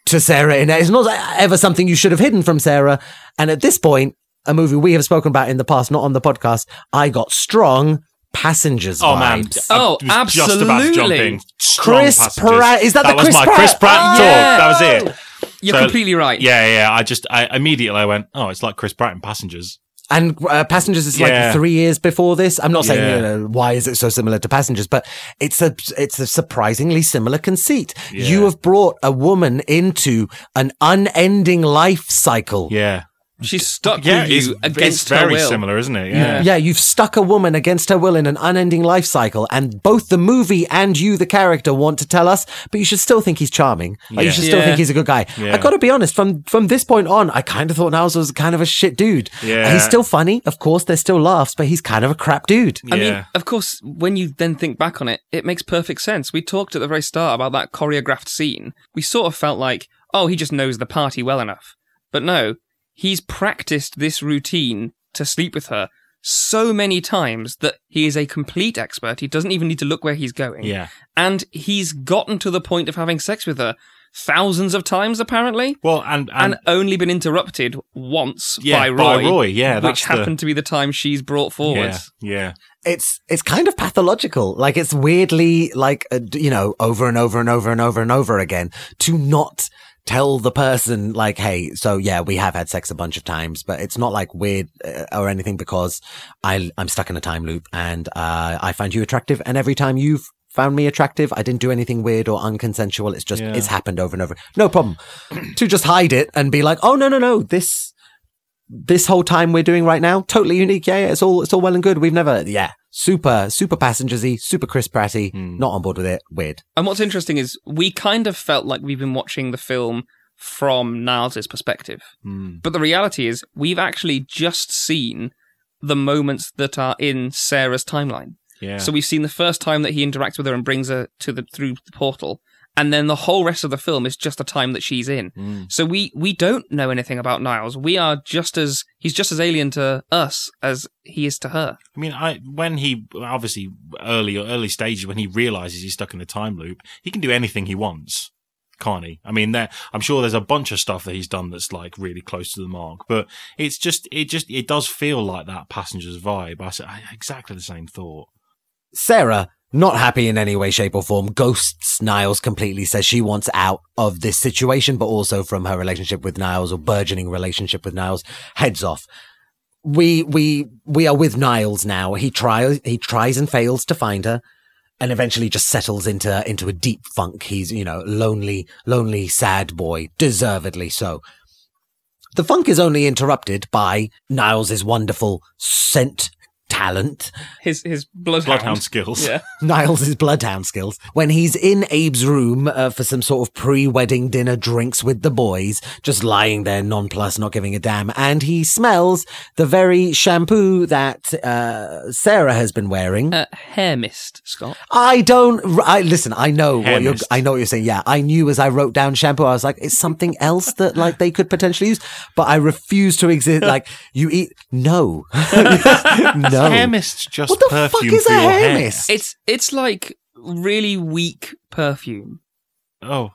to Sarah. And it's not ever something you should have hidden from Sarah. And at this point, a movie we have spoken about in the past, not on the podcast, I got strong passengers oh man. Oh, I was just about to jump absolutely. in. Chris passengers. Pratt- is that the was Chris my Pratt? Chris Pratt Oh, talk yeah. that was it You're So- completely right. yeah yeah I just I immediately I went oh it's like Chris Pratt in Passengers And uh, Passengers is like three years before this. I'm not saying Yeah. you know, why is it so similar to Passengers, but it's a it's a surprisingly similar conceit. Yeah. You have brought a woman into an unending life cycle. yeah She's stuck yeah with it's, you it's against her very will. similar isn't it Yeah. yeah Yeah, you've stuck a woman against her will in an unending life cycle, and both the movie and you, the character, want to tell us, but you should still think he's charming. Like, you should still Yeah. think he's a good guy. Yeah. I gotta be honest, from from this point on, I kind of thought Niles was kind of a shit dude. Yeah. He's still funny, of course, there's still laughs, but he's kind of a crap dude. I mean, of course, when you then think back on it, it makes perfect sense. We talked at the very start about that choreographed scene. We sort of felt like, oh, he just knows the party well enough. But no, he's practiced this routine to sleep with her so many times that he is a complete expert. He doesn't even need to look where he's going. yeah And he's gotten to the point of having sex with her thousands of times, apparently. well and And, and, only been interrupted once Yeah, by Roy, by Roy, yeah, which that's the- happened to be the time she's brought forward. yeah yeah it's it's kind of pathological. Like it's weirdly like uh, you know over and over and over and over and over again to not tell the person like, hey, so yeah, we have had sex a bunch of times, but it's not like weird uh, or anything because I I'm stuck in a time loop and uh, I find you attractive, and every time you've found me attractive, I didn't do anything weird or unconsensual. It's just Yeah. it's happened over and over. No problem. to just hide it and be like, oh no no no, this this whole time we're doing right now, totally unique. Yeah, yeah, it's all it's all well and good. We've never, yeah, super super passengersy, super Chris Pratty. Hmm. Not on board with it. Weird. And what's interesting is we kind of felt like we've been watching the film from Niles' perspective. Mm. But the reality is we've actually just seen the moments that are in Sarah's timeline. yeah So we've seen the first time that he interacts with her and brings her to the through the portal. And then the whole rest of the film is just the time that she's in. Mm. So we we don't know anything about Niles. We are just as he's just as alien to us as he is to her. I mean, I when he obviously early or early stages when he realizes he's stuck in a time loop, he can do anything he wants, can't he? I mean, there I'm sure there's a bunch of stuff that he's done that's like really close to the mark, but it's just it just it does feel like that passenger's vibe. I said I- exactly the same thought. Sarah, not happy in any way, shape, or form, ghosts Niles completely. Says she wants out of this situation, but also from her relationship with Niles or burgeoning relationship with Niles. Heads off. We we we are with Niles now. He tries he tries and fails to find her. And eventually just settles into into a deep funk. He's, you know, lonely, lonely, sad boy, deservedly so. The funk is only interrupted by Niles's wonderful scent talent, His his bloodhound, Bloodhound skills. Yeah. Niles' bloodhound skills, when he's in Abe's room uh, for some sort of pre-wedding dinner drinks with the boys, just lying there nonplussed, not giving a damn, and he smells the very shampoo that uh, Sarah has been wearing. Uh, hair mist, Scott. I don't. I listen. I know Hair what you're. I know what you're saying. Yeah, I knew as I wrote down shampoo. I was like, it's something else that like they could potentially use, but I refuse to exist. Like you eat no, no. Hair mist's just What the fuck is for a your hair hair. mist? It's it's like really weak perfume. Oh,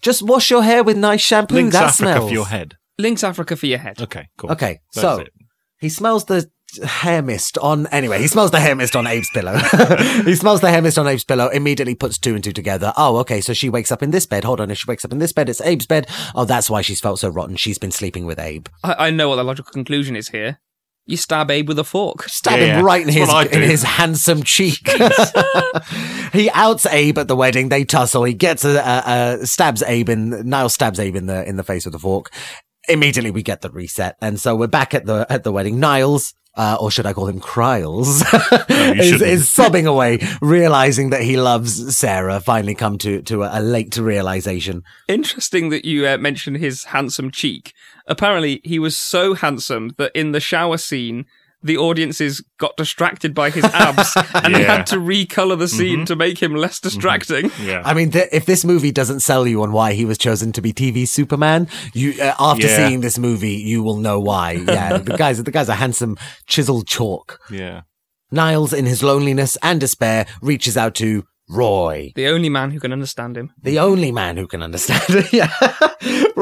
Just wash your hair with nice shampoo. Lynx that Africa smells for your head. Lynx Africa for your head. Okay, cool. Okay, That's so it. he smells the hair mist on. Anyway, he smells the hair mist on Abe's pillow. he smells the hair mist on Abe's pillow. Immediately puts two and two together. Oh, okay. So she wakes up in this bed. Hold on. If she wakes up in this bed, it's Abe's bed. Oh, that's why she's felt so rotten. She's been sleeping with Abe. I, I know what the logical conclusion is here. You stab Abe with a fork. Stab Yeah, him right in his in his handsome cheek. he outs Abe at the wedding. They tussle. He gets a, a, a stabs Abe in Niles stabs Abe in the in the face with a fork. Immediately we get the reset, and so we're back at the at the wedding. Niles. Uh, or should I call him Cryles? you is, is sobbing away, realizing that he loves Sarah. Finally, come to to a, a late realization. Interesting that you uh, mentioned his handsome cheek. Apparently, he was so handsome that in the shower scene, the audiences got distracted by his abs, and they had to recolor the scene to make him less distracting. Yeah. I mean, th- if this movie doesn't sell you on why he was chosen to be TV Superman, you uh, after Yeah. seeing this movie, you will know why. Yeah, the guy's the guy's a handsome chiseled chalk. yeah. Niles, in his loneliness and despair, reaches out to Roy, The only man who can understand him. the only man who can understand it. yeah.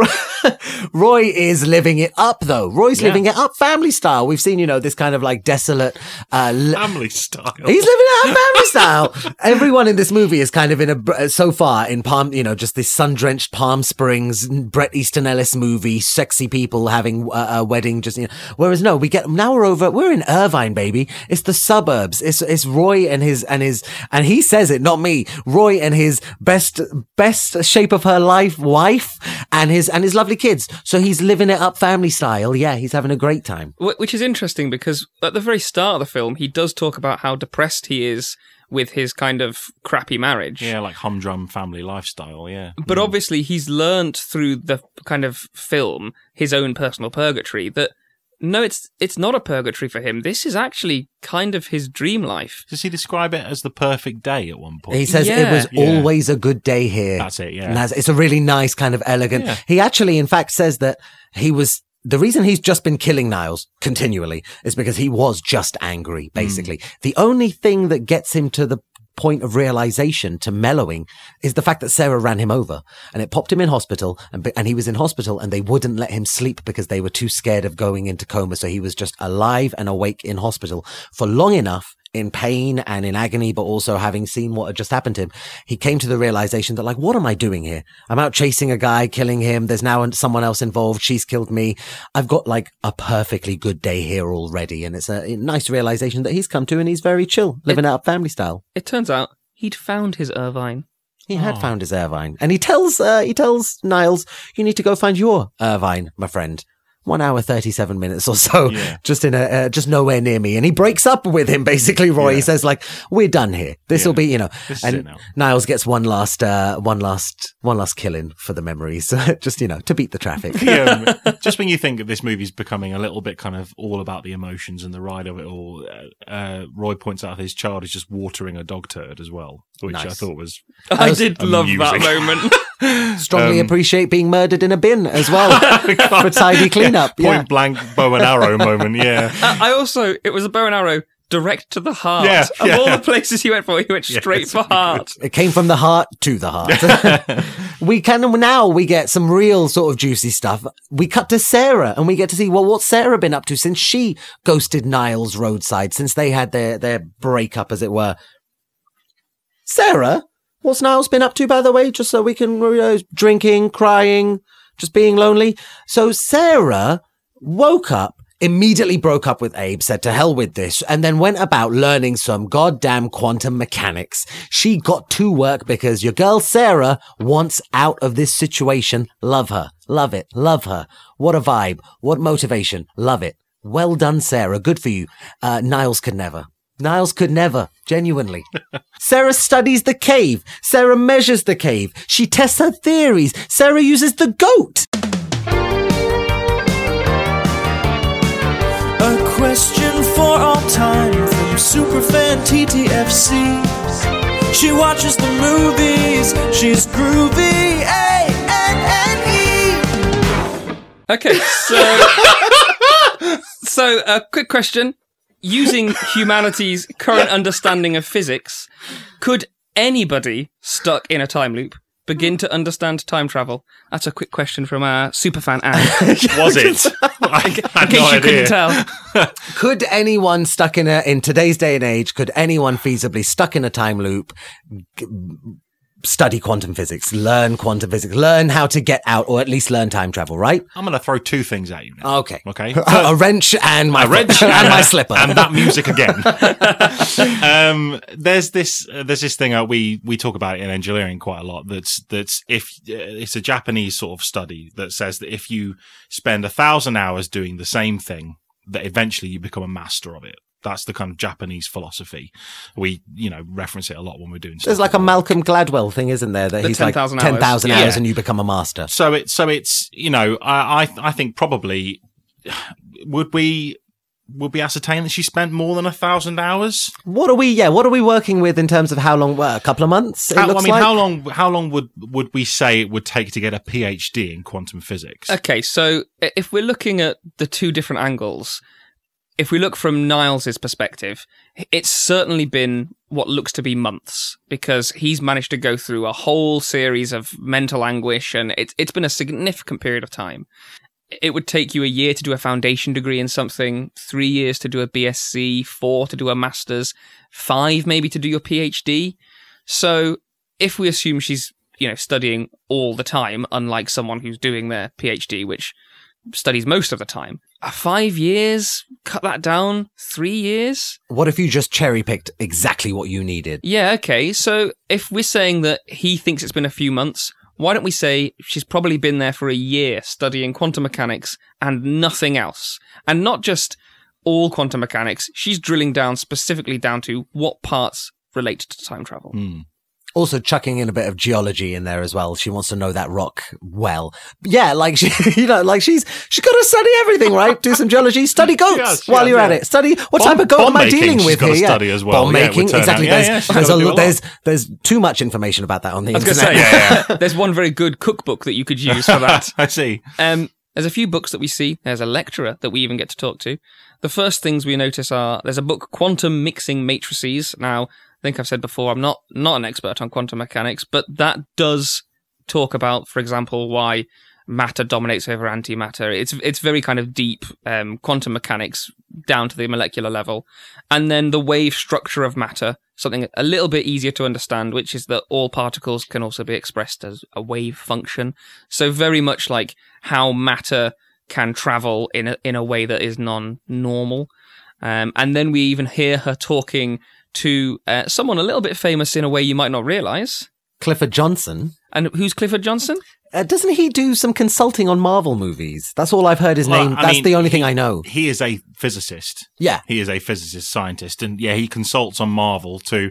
Roy is living it up, though. Roy's Yeah. living it up, family style. We've seen, you know, this kind of like desolate. Uh, l- Family style. He's living it up family style. Everyone in this movie is kind of in a so far in Palm, you know, just this sun-drenched Palm Springs Bret Easton Ellis movie, sexy people having uh, a wedding. Just you know, whereas no, we get now we're over. We're in Irvine, baby. It's the suburbs. It's it's Roy and his and his and he says it, not me. Roy and his best best shape of her life wife and his and his lovely kids. So he's living it up family style. Yeah, he's having a great time. Which is interesting because at the very start of the film, he does talk about how depressed he is with his kind of crappy marriage. Yeah, like humdrum family lifestyle. Yeah. But mm. obviously, he's learnt through the kind of film his own personal purgatory that no, it's it's not a purgatory for him. This is actually kind of his dream life. Does he describe it as the perfect day at one point? He says it was Yeah. always a good day here. That's it, yeah. And that's, it's a really nice kind of elegant. Yeah. He actually, in fact, says that he was. The reason he's just been killing Niles continually is because he was just angry, basically. Hmm. The only thing that gets him to the point of realization to mellowing is the fact that Sarah ran him over and it popped him in hospital and, and he was in hospital and they wouldn't let him sleep because they were too scared of going into coma. So he was just alive and awake in hospital for long enough in pain and in agony, but also having seen what had just happened to him, he came to the realization that like, what am I doing here? I'm out chasing a guy, killing him. There's now someone else involved. She's killed me. I've got like a perfectly good day here already. And it's a nice realization that he's come to and he's very chill, living it, out family style. It turns out he'd found his Irvine. He had found his Irvine, and he tells uh, he tells Niles, "You need to go find your Irvine, my friend." One hour thirty seven minutes or so, Yeah. just in a uh, just nowhere near me, and he breaks up with him. Basically, Roy he says like, "We're done here. This will Yeah. be you know." This and. Niles gets one last uh, one last one last killing for the memories, just you know to beat the traffic. Yeah, just when you think that this movie's becoming a little bit kind of all about the emotions and the ride of it all, uh, uh, Roy points out his child is just watering a dog turd as well, which I thought was I was did love that moment. Strongly Um, appreciate being murdered in a bin as well for tidy cleanup. point Yeah. blank bow and arrow moment. Yeah, Uh, I also, it was a bow and arrow direct to the heart. Yeah, of yeah. all the places he went for, he went straight it's for really heart. It came from the heart to the heart. we can now we get some real sort of juicy stuff. We cut to Sarah and we get to see well what's Sarah been up to since she ghosted Niles roadside since they had their their breakup as it were. Sarah, what's Niles been up to by the way? Just so we can you know, drinking, crying, just being lonely. So Sarah woke up. Immediately broke up with Abe, said to hell with this, and then went about learning some goddamn quantum mechanics. She got to work because your girl Sarah wants out of this situation. Love her. Love it. Love her. What a vibe. What motivation. Love it. Well done, Sarah. Good for you. Uh, Niles could never. Niles could never, genuinely. Sarah studies the cave. Sarah measures the cave. She tests her theories. Sarah uses the goat. A question for all time from Superfan TTFC. She watches the movies, she's groovy, A N N E. Okay, so so a quick question: using humanity's current understanding of physics, could anybody stuck in a time loop begin to understand time travel? That's a quick question from our superfan Anne. Was it? I had In case no you idea. couldn't tell. Could anyone stuck in a, in today's day and age, could anyone feasibly stuck in a time loop g- study quantum physics, learn quantum physics, learn how to get out, or at least learn time travel, right? I'm going to throw two things at you now. Okay. Okay. a wrench and my wrench and my slipper. and that music again. um, there's this uh, there's this thing uh, we we talk about in engineering quite a lot. That's that's if uh, it's a Japanese sort of study that says that if you spend a thousand hours doing the same thing, that eventually you become a master of it. That's the kind of Japanese philosophy. We, you know, reference it a lot when we're doing. Stuff There's like a Malcolm Gladwell thing, isn't there? That The he's like 10,000 ten thousand hours. hours, Yeah. and you become a master. So it so it's you know I I, I think probably would we would we ascertain that she spent more than a thousand hours? What are we? Yeah, what are we working with in terms of how long? Well, a couple of months. It How, I looks mean, like. how long? How long would would we say it would take to get a PhD in quantum physics? Okay, so if we're looking at the two different angles, if we look from Niles's perspective, it's certainly been what looks to be months because he's managed to go through a whole series of mental anguish and it's it's been a significant period of time. It would take you a year to do a foundation degree in something, three years to do a BSc, four to do a master's, five maybe to do your PhD. So if we assume she's, you know, studying all the time, unlike someone who's doing their PhD, which studies most of the time, five years, cut that down, three years? What if you just cherry picked exactly what you needed? Yeah, okay. So if we're saying that he thinks it's been a few months, why don't we say she's probably been there for a year studying quantum mechanics and nothing else? And not just all quantum mechanics, she's drilling down specifically down to what parts relate to time travel. Hmm. Also chucking in a bit of geology in there as well. She wants to know that rock well. Yeah, like she, you know, like she's she's got to study everything, right? Do some geology, study goats Yes, while yes, you're at it. Study what Bomb- type of goat am I dealing she's with gotta here? Yeah. study as well. Bomb making, would exactly. out. Yeah, there's yeah, there's, a, a there's there's too much information about that on the I was internet. say, Yeah, yeah. there's one very good cookbook that you could use for that. I see. Um, there's a few books that we see. There's a lecturer that we even get to talk to. The first things we notice are there's a book, Quantum Mixing Matrices. Now, I think I've said before, I'm not not an expert on quantum mechanics, but that does talk about, for example, why matter dominates over antimatter. It's it's very kind of deep um, quantum mechanics down to the molecular level, and then the wave structure of matter, something a little bit easier to understand, which is that all particles can also be expressed as a wave function. So very much like how matter can travel in a in a way that is non-normal. Um, and then we even hear her talking to uh, someone a little bit famous in a way you might not realize. Clifford Johnson. And who's Clifford Johnson? Uh, doesn't he do some consulting on Marvel movies? That's all I've heard his Well, name. I That's mean, the only thing I know. He is a physicist. Yeah. He is a physicist scientist, and yeah, he consults on Marvel to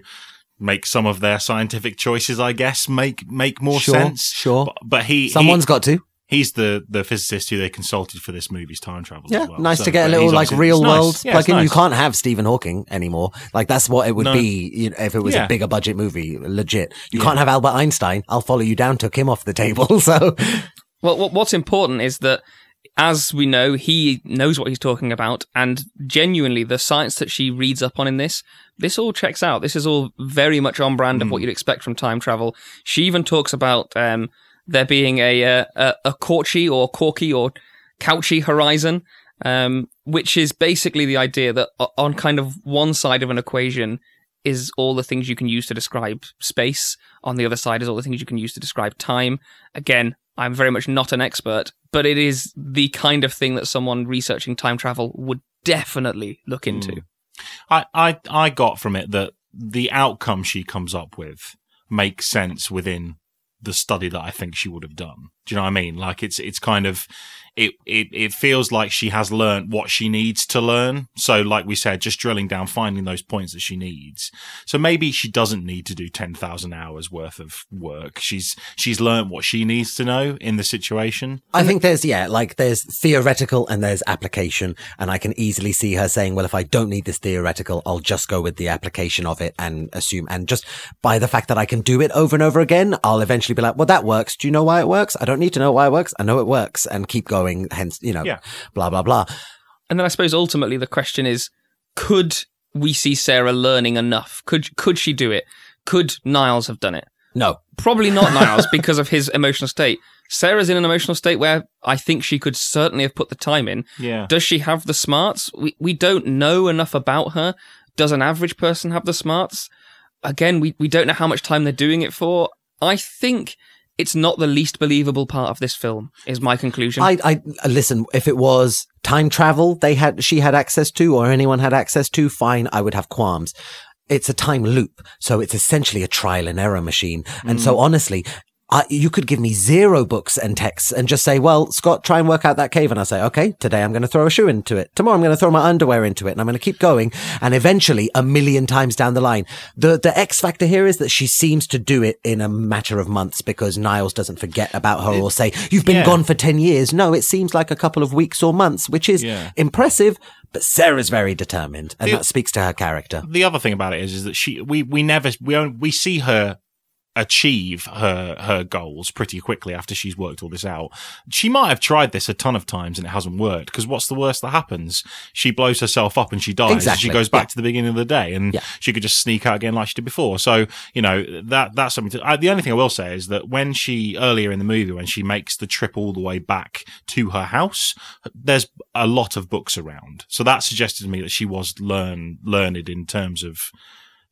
make some of their scientific choices. I guess make make more Sure, sense. sure. But, but he Someone's he, got to. He's the the physicist who they consulted for this movie's time travel. Yeah, as well. nice So, to get a little like real nice. world Yeah, plug it's in. You can't have Stephen Hawking anymore. Like that's what it would No. be you know, if it was a bigger budget movie. Legit. You Yeah. can't have Albert Einstein. I'll follow you down. Took him off the table. So Well, what's important is that, as we know, he knows what he's talking about, and genuinely, the science that she reads up on in this, this all checks out. This is all very much on brand of what you'd expect from time travel. She even talks about um, there being a uh, a, a Corky or Corky or Cauchy horizon, um, which is basically the idea that on kind of one side of an equation is all the things you can use to describe space. On the other side is all the things you can use to describe time. Again, I'm very much not an expert, but it is the kind of thing that someone researching time travel would definitely look into. I, I I got from it that the outcome she comes up with makes sense within the study that I think she would have done. Do you know what I mean? Like it's it's kind of it it it feels like she has learned what she needs to learn. So like we said, just drilling down, finding those points that she needs. So maybe she doesn't need to do ten thousand hours worth of work. She's she's learned what she needs to know in the situation. I think there's, yeah, like there's theoretical and there's application. And I can easily see her saying, well, if I don't need this theoretical, I'll just go with the application of it and assume. And just by the fact that I can do it over and over again, I'll eventually be like, well, that works. Do you know why it works? I don't need to know why it works. I know it works and keep going. Hence, you know, Yeah. blah, blah, blah. And then I suppose ultimately the question is, could we see Sarah learning enough? Could could she do it? Could Niles have done it? No. Probably not Niles because of his emotional state. Sarah's in an emotional state where I think she could certainly have put the time in. Yeah. Does she have the smarts? We we don't know enough about her. Does an average person have the smarts? Again, we, we don't know how much time they're doing it for. I think it's not the least believable part of this film, is my conclusion. I, I listen. If it was time travel, they had she had access to, or anyone had access to, fine. I would have qualms. It's a time loop, so it's essentially a trial and error machine. And so, mm. honestly, I, you could give me zero books and texts and just say, "Well, Scott, try and work out that cave." And I say, "Okay, today I'm going to throw a shoe into it. Tomorrow I'm going to throw my underwear into it, and I'm going to keep going." And eventually, a million times down the line, the the X factor here is that she seems to do it in a matter of months because Niles doesn't forget about her or say, "You've been Yeah. gone for 10 years. No, it seems like a couple of weeks or months, which is Yeah. impressive, but Sarah's very determined and The- that speaks to her character. the other thing about it is, is that she we we never we on- we see her achieve her her goals pretty quickly after she's worked all this out. She might have tried this a ton of times and it hasn't worked because what's the worst that happens? She blows herself up and she dies. Exactly, She goes back yeah. to the beginning of the day and Yeah. she could just sneak out again like she did before. So you know that that's something. To, I, the only thing I will say is that when she earlier in the movie when she makes the trip all the way back to her house, there's a lot of books around. So that suggested to me that she was learn learned in terms of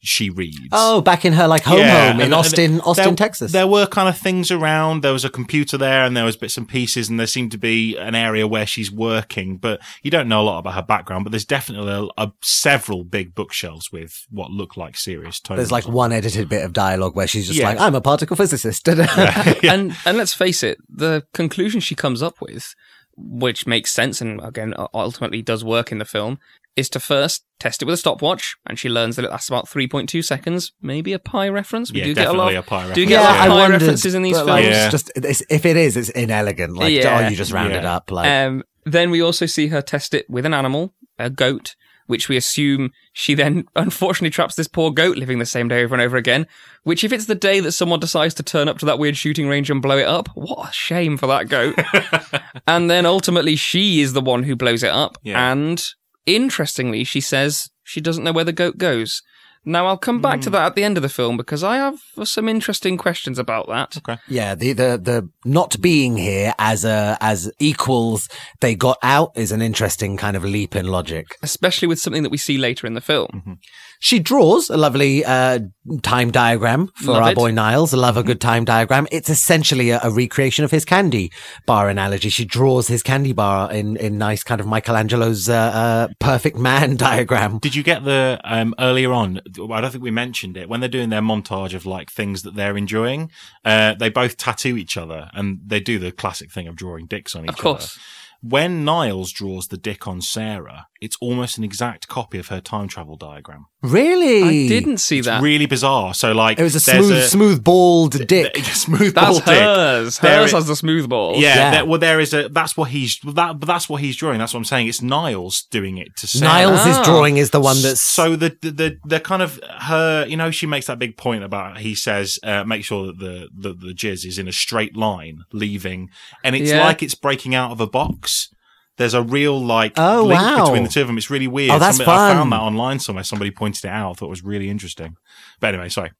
she reads. Oh, back in her like home Yeah, home in and- Austin, and Austin, there, Texas. There were kind of things around. There was a computer there, and there was bits and pieces, and there seemed to be an area where she's working. But you don't know a lot about her background. But there's definitely a, a, several big bookshelves with what look like serious tomes. There's like one edited bit of dialogue where she's just Yeah. like, I'm a particle physicist. and and let's face it, the conclusion she comes up with, which makes sense and again ultimately does work in the film, is to first test it with a stopwatch, and she learns that it lasts about three point two seconds, maybe a pi reference. We Yeah, do get a lot. definitely a pi Do you reference, get a lot yeah. of pi wondered, references in these films? like, Yeah. just it's, if it is, it's inelegant. Like, Yeah. oh, you just round it up. Like, Um, then we also see her test it with an animal, a goat, which we assume she then unfortunately traps this poor goat living the same day over and over again. Which, if it's the day that someone decides to turn up to that weird shooting range and blow it up, what a shame for that goat. and then ultimately, she is the one who blows it up. Yeah. And interestingly, she says she doesn't know where the goat goes. Now, I'll come Hmm. back to that at the end of the film because I have some interesting questions about that. Okay. Yeah, the, the, the not being here as a, as equals they got out is an interesting kind of leap in logic. Especially with something that we see later in the film. Mm-hmm. She draws a lovely uh, time diagram for Love our it. boy Niles. I love a good time diagram. It's essentially a, a recreation of his candy bar analogy. She draws his candy bar in, in nice kind of Michelangelo's uh, uh, perfect man diagram. Did you get the um, earlier on? I don't think we mentioned it when they're doing their montage of like things that they're enjoying. Uh, they both tattoo each other, and they do the classic thing of drawing dicks on each Of course. other. When Niles draws the dick on Sarah, it's almost an exact copy of her time travel diagram. Really? I didn't see It's that. really bizarre. So like, It was a there's smooth, smooth balled dick. smooth That's ball dick. hers. There Hers it- has the smooth ball. Yeah, Yeah. There, well, there is a. That's what he's. That, that's what he's drawing. That's what I'm saying. It's Niles doing it to Sarah. Niles' Ah. drawing is the one that's so the, the the the kind of her you know she makes that big point about he says uh, make sure that the, the the jizz is in a straight line leaving and it's Yeah. like it's breaking out of a box there's a real like Oh, link wow. between the two of them it's really weird. Oh, that's Somebody- i found that online somewhere. Somebody pointed it out. I thought it was really interesting. But anyway sorry.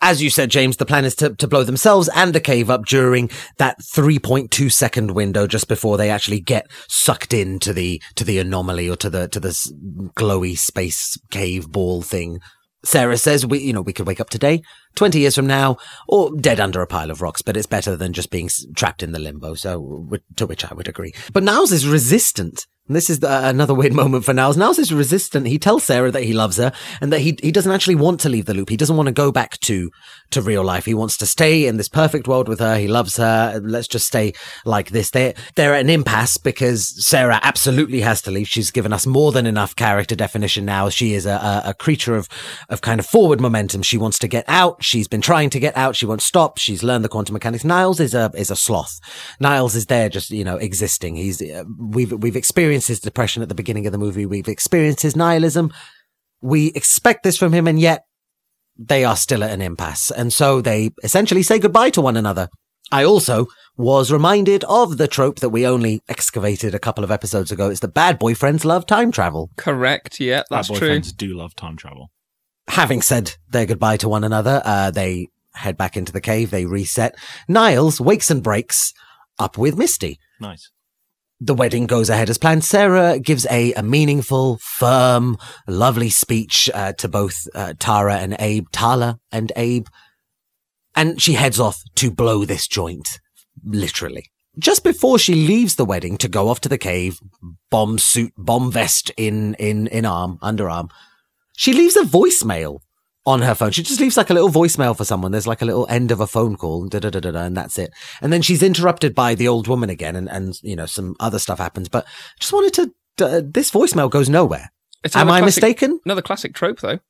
As you said, James, the plan is to, to blow themselves and the cave up during that 3.2 second window just before they actually get sucked into the, to the anomaly or to the, to the glowy space cave ball thing. Sarah says we, you know, we could wake up today, 20 years from now, or dead under a pile of rocks, but it's better than just being trapped in the limbo. So, to which I would agree. But Niles is resistant this is uh, another weird moment for Niles. Niles is resistant. He tells Sarah that he loves her and that he he doesn't actually want to leave the loop. He doesn't want to go back to to real life. He wants to stay in this perfect world with her. He loves her. Let's just stay like this. They're they're at an impasse because Sarah absolutely has to leave. She's given us more than enough character definition now. She is a, a, a creature of of kind of forward momentum. She wants to get out. She's been trying to get out. She won't stop. She's learned the quantum mechanics. Niles is a is a sloth. Niles is there just you know existing. He's uh, we've we've experienced his depression at the beginning of the movie. We've experienced his nihilism. We expect this from him, and yet they are still at an impasse. And so they essentially say goodbye to one another. I also was reminded of the trope that we only excavated a couple of episodes ago. It's the bad boyfriends love time travel. Correct. Yeah, that's Bad true. boyfriends do love time travel. Having said their goodbye to one another, uh, they head back into the cave. They reset. Niles wakes and breaks up with Misty. Nice. The wedding goes ahead as planned. Sarah gives a, a meaningful, firm, lovely speech uh, to both uh, Tara and Abe, Tala and Abe, and she heads off to blow this joint, literally. Just before she leaves the wedding to go off to the cave, bomb suit, bomb vest in in in arm, underarm, she leaves a voicemail on her phone. She just leaves like a little voicemail for someone. There's like a little end of a phone call, da da da da, da and that's it. And then she's interrupted by the old woman again, and and you know some other stuff happens. But just wanted to. Uh, this voicemail goes nowhere. It's Am another I classic- mistaken? Another classic trope, though.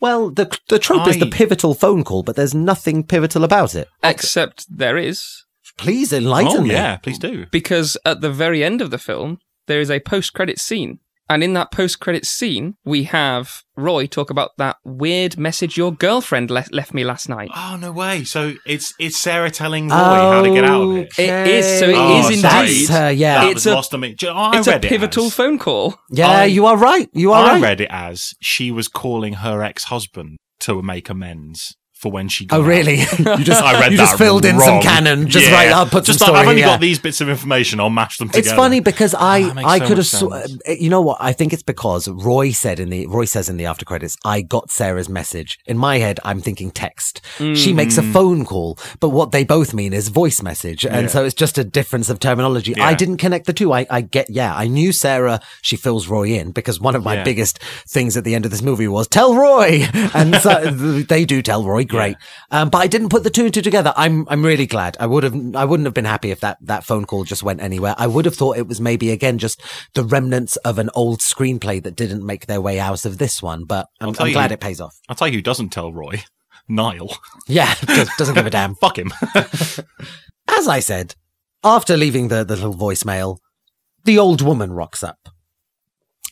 Well, the the trope is the pivotal phone call, but there's nothing pivotal about it. Except there is, Please enlighten oh, me. yeah, please do. because at the very end of the film, there is a post-credit scene. And in that post-credit scene, we have Roy talk about that weird message your girlfriend le- left me last night. Oh no way! So it's it's Sarah telling Roy how to get out of it. It is, so it Oh, is indeed. That's her, yeah. That It's was a- lost on me. You know, I it's a read it pivotal as- phone call. Yeah, I- you are right. You are I right. read it as she was calling her ex-husband to make amends for when she. Got Oh, out. really? you just I read you that just filled in some wrong. canon. Just Yeah. right. I'll put just some like, story. I've only yeah. got these bits of information. I'll mash them together. It's funny because I that makes I so could have sw- uh, you know what I think it's because Roy said in the Roy says in the after credits I got Sarah's message in my head I'm thinking text she makes a Mm. phone call but what they both mean is voice message and Yeah. so it's just a difference of terminology I didn't connect the two I I get yeah I knew Sarah she fills Roy in because one of my Yeah. biggest things at the end of this movie was tell Roy and so they do tell Roy great. Um, but I didn't put the two and two together. I'm I'm really glad. I would have I wouldn't have been happy if that that phone call just went anywhere. I would have thought it was maybe again just the remnants of an old screenplay that didn't make their way out of this one but I'm, I'm glad it pays off. I'll tell you who doesn't tell Roy. Niall. yeah doesn't give a damn. Fuck him. as I said after leaving the, the little voicemail the old woman rocks up.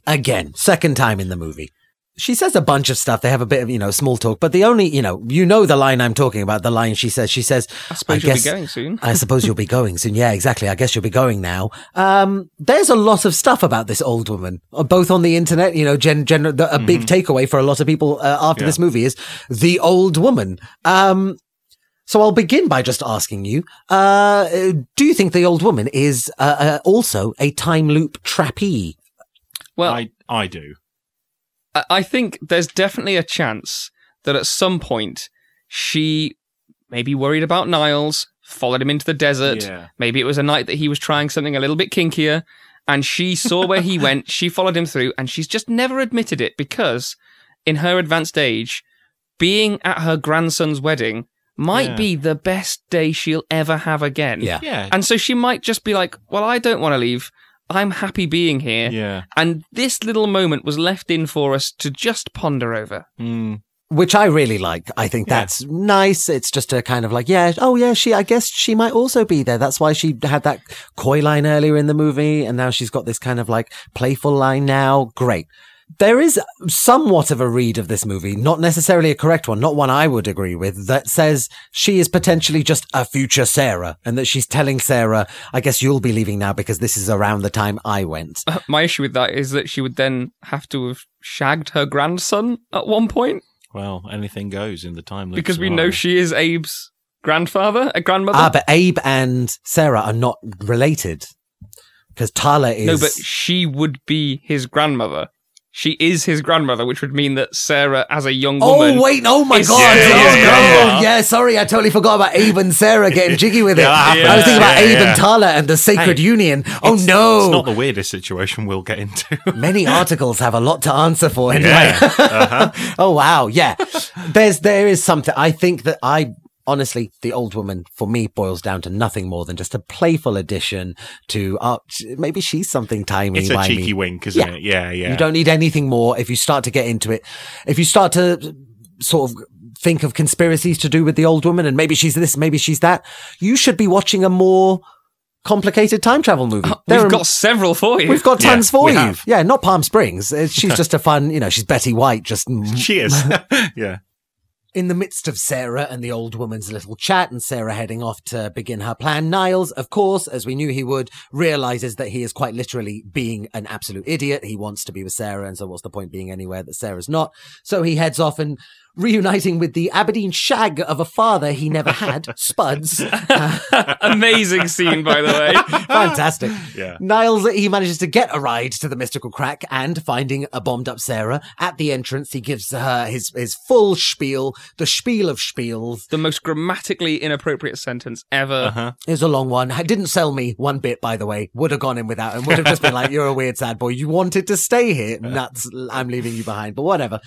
Again second time in the movie she says a bunch of stuff they have a bit of you know small talk but the only you know you know the line i'm talking about the line she says she says I suppose I you'll guess- be going soon. I suppose you'll be going soon. Yeah, exactly. I guess you'll be going now. Um, there's a lot of stuff about this old woman, uh, both on the internet. You know, gen, gen, the, a big takeaway for a lot of people uh, after Yeah. this movie is the old woman. Um, so I'll begin by just asking you: uh, Do you think the old woman is uh, uh, also a time loop trappee? Well, I I do. I- I think there's definitely a chance that at some point she maybe worried about Niles, followed him into the desert. Yeah. Maybe it was a night that he was trying something a little bit kinkier, and she saw where he went. She followed him through, and she's just never admitted it because, in her advanced age, being at her grandson's wedding might Yeah. be the best day she'll ever have again. Yeah. Yeah. And so she might just be like, "Well, I don't want to leave. I'm happy being here." yeah. And this little moment was left in for us to just ponder over. Mm. Which I really like. I think Yeah. that's nice. It's just a kind of like, yeah, oh yeah, she, I guess she might also be there. That's why she had that coy line earlier in the movie. And now she's got this kind of like playful line now. Great. There is somewhat of a read of this movie, not necessarily a correct one, not one I would agree with, that says she is potentially just a future Sarah and that she's telling Sarah, I guess you'll be leaving now because this is around the time I went. My issue with that is that she would then have to have shagged her grandson at one point Well, anything goes in the time loop. because we know she is Abe's grandfather, a grandmother. Ah, but Abe and Sarah are not related because Tala is. no, but she would be his grandmother. She is his grandmother, which would mean that Sarah, as a young woman, Oh wait! Oh my is god! still Oh, his no. grandma. Yeah, sorry, I totally forgot about Abe and Sarah getting jiggy with it. Yeah, that I was thinking about happens. Abe Yeah, and yeah. Tala and the sacred Hey, union. Oh It's no! It's not the weirdest situation we'll get into. Many articles have a lot to answer for anyway. Yeah. Uh-huh. oh wow, yeah. There's there is something. I think that I honestly, the old woman for me boils down to nothing more than just a playful addition to. Uh, maybe she's something timey. It's a wimey. cheeky wink, isn't Yeah. it? Yeah, yeah. You don't need anything more. If you start to get into it, if you start to sort of think of conspiracies to do with the old woman and maybe she's this, maybe she's that, you should be watching a more complicated time travel movie. There we've are- got several for you. We've got Yeah, tons for you. have. Yeah, not Palm Springs. She's just a fun, you know, she's Betty White, just She is. yeah. In the midst of Sarah and the old woman's little chat and Sarah heading off to begin her plan, Niles, of course, as we knew he would, realizes that he is quite literally being an absolute idiot. He wants to be with Sarah, and so what's the point being anywhere that Sarah's not? So he heads off and reuniting with the Aberdeen shag of a father he never had, Spuds. Amazing scene, by the way. Fantastic. Yeah. Niles, he manages to get a ride to the mystical crack and finding a bombed up Sarah at the entrance, he gives her his, his full spiel, the spiel of spiels. The most grammatically inappropriate sentence ever. Uh-huh. It was a long one. It didn't sell me one bit, by the way. Would have gone in without and would have just been like, you're a weird sad boy. You wanted to stay here. Nuts. I'm leaving you behind, but whatever.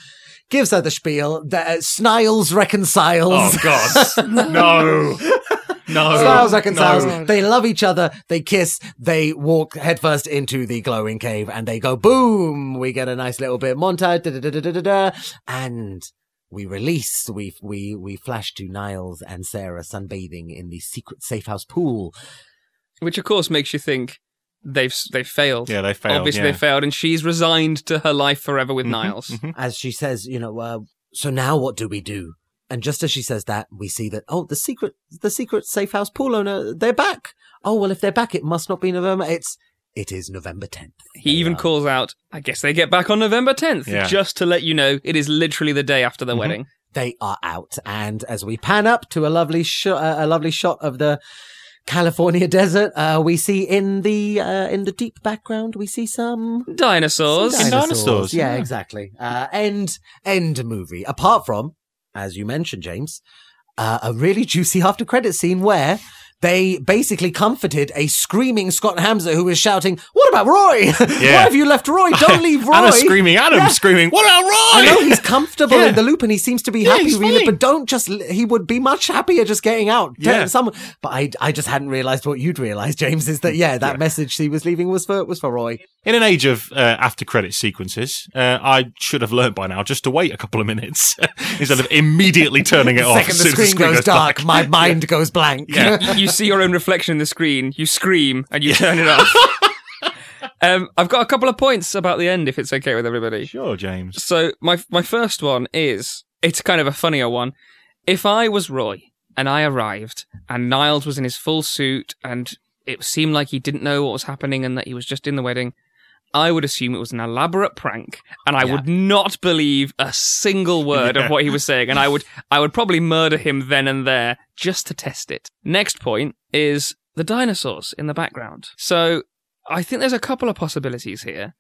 Gives her the spiel. The, uh, Sniles reconciles. Oh God. no. No. Sniles reconciles. No. They love each other. They kiss. They walk headfirst into the glowing cave and they go boom. We get a nice little bit montage. Da, da, da, da, da, da, da, and we release. We we we flash to Niles and Sarah sunbathing in the secret safe house pool. Which, of course, makes you think they've they've failed. Yeah, they failed. Obviously, yeah. they failed, and she's resigned to her life forever with Mhm, Niles. mhm. As she says, you know, uh, so now what do we do? And just as she says that, we see that oh, the secret, the secret safe house pool owner, they're back. Oh well, if they're back, it must not be November. It's it is November tenth. He even calls out, I guess they get back on November 10th, Yeah. just to let you know it is literally the day after the Mm-hmm. wedding. they are out. And as we pan up to a lovely shot, uh, a lovely shot of the California desert, uh, we see in the uh, in the deep background, we see some Dinosaurs. some dinosaurs, Yeah, yeah. exactly. Uh, end end movie. Apart from, as you mentioned, James, uh, a really juicy after credit scene where. They basically comforted a screaming Scott Hamza who was shouting, "What about Roy? Why have you left Roy? Don't leave Roy!" And a screaming Adam Yeah. screaming, "What about Roy?" I know he's comfortable Yeah. in the loop and he seems to be Yeah, happy with it, but don't just, he would be much happier just getting out. Yeah. Someone, but I, I just hadn't realized what you'd realized, James, is that, yeah, that Yeah. message he was leaving was for, was for Roy. In an age of uh, after credit sequences, uh, I should have learnt by now just to wait a couple of minutes instead of immediately turning it off. Second as the soon as screen goes dark, black. my mind goes blank. Yeah. you see your own reflection in the screen, you scream, and you turn it off. um, I've got a couple of points about the end, if it's okay with everybody. Sure, James. So my my first one is it's kind of a funnier one. If I was Roy and I arrived and Niles was in his full suit and it seemed like he didn't know what was happening and that he was just in the wedding, I would assume it was an elaborate prank and I Yeah. would not believe a single word of what he was saying and I would I would probably murder him then and there just to test it. Next point is the dinosaurs in the background. So I think there's a couple of possibilities here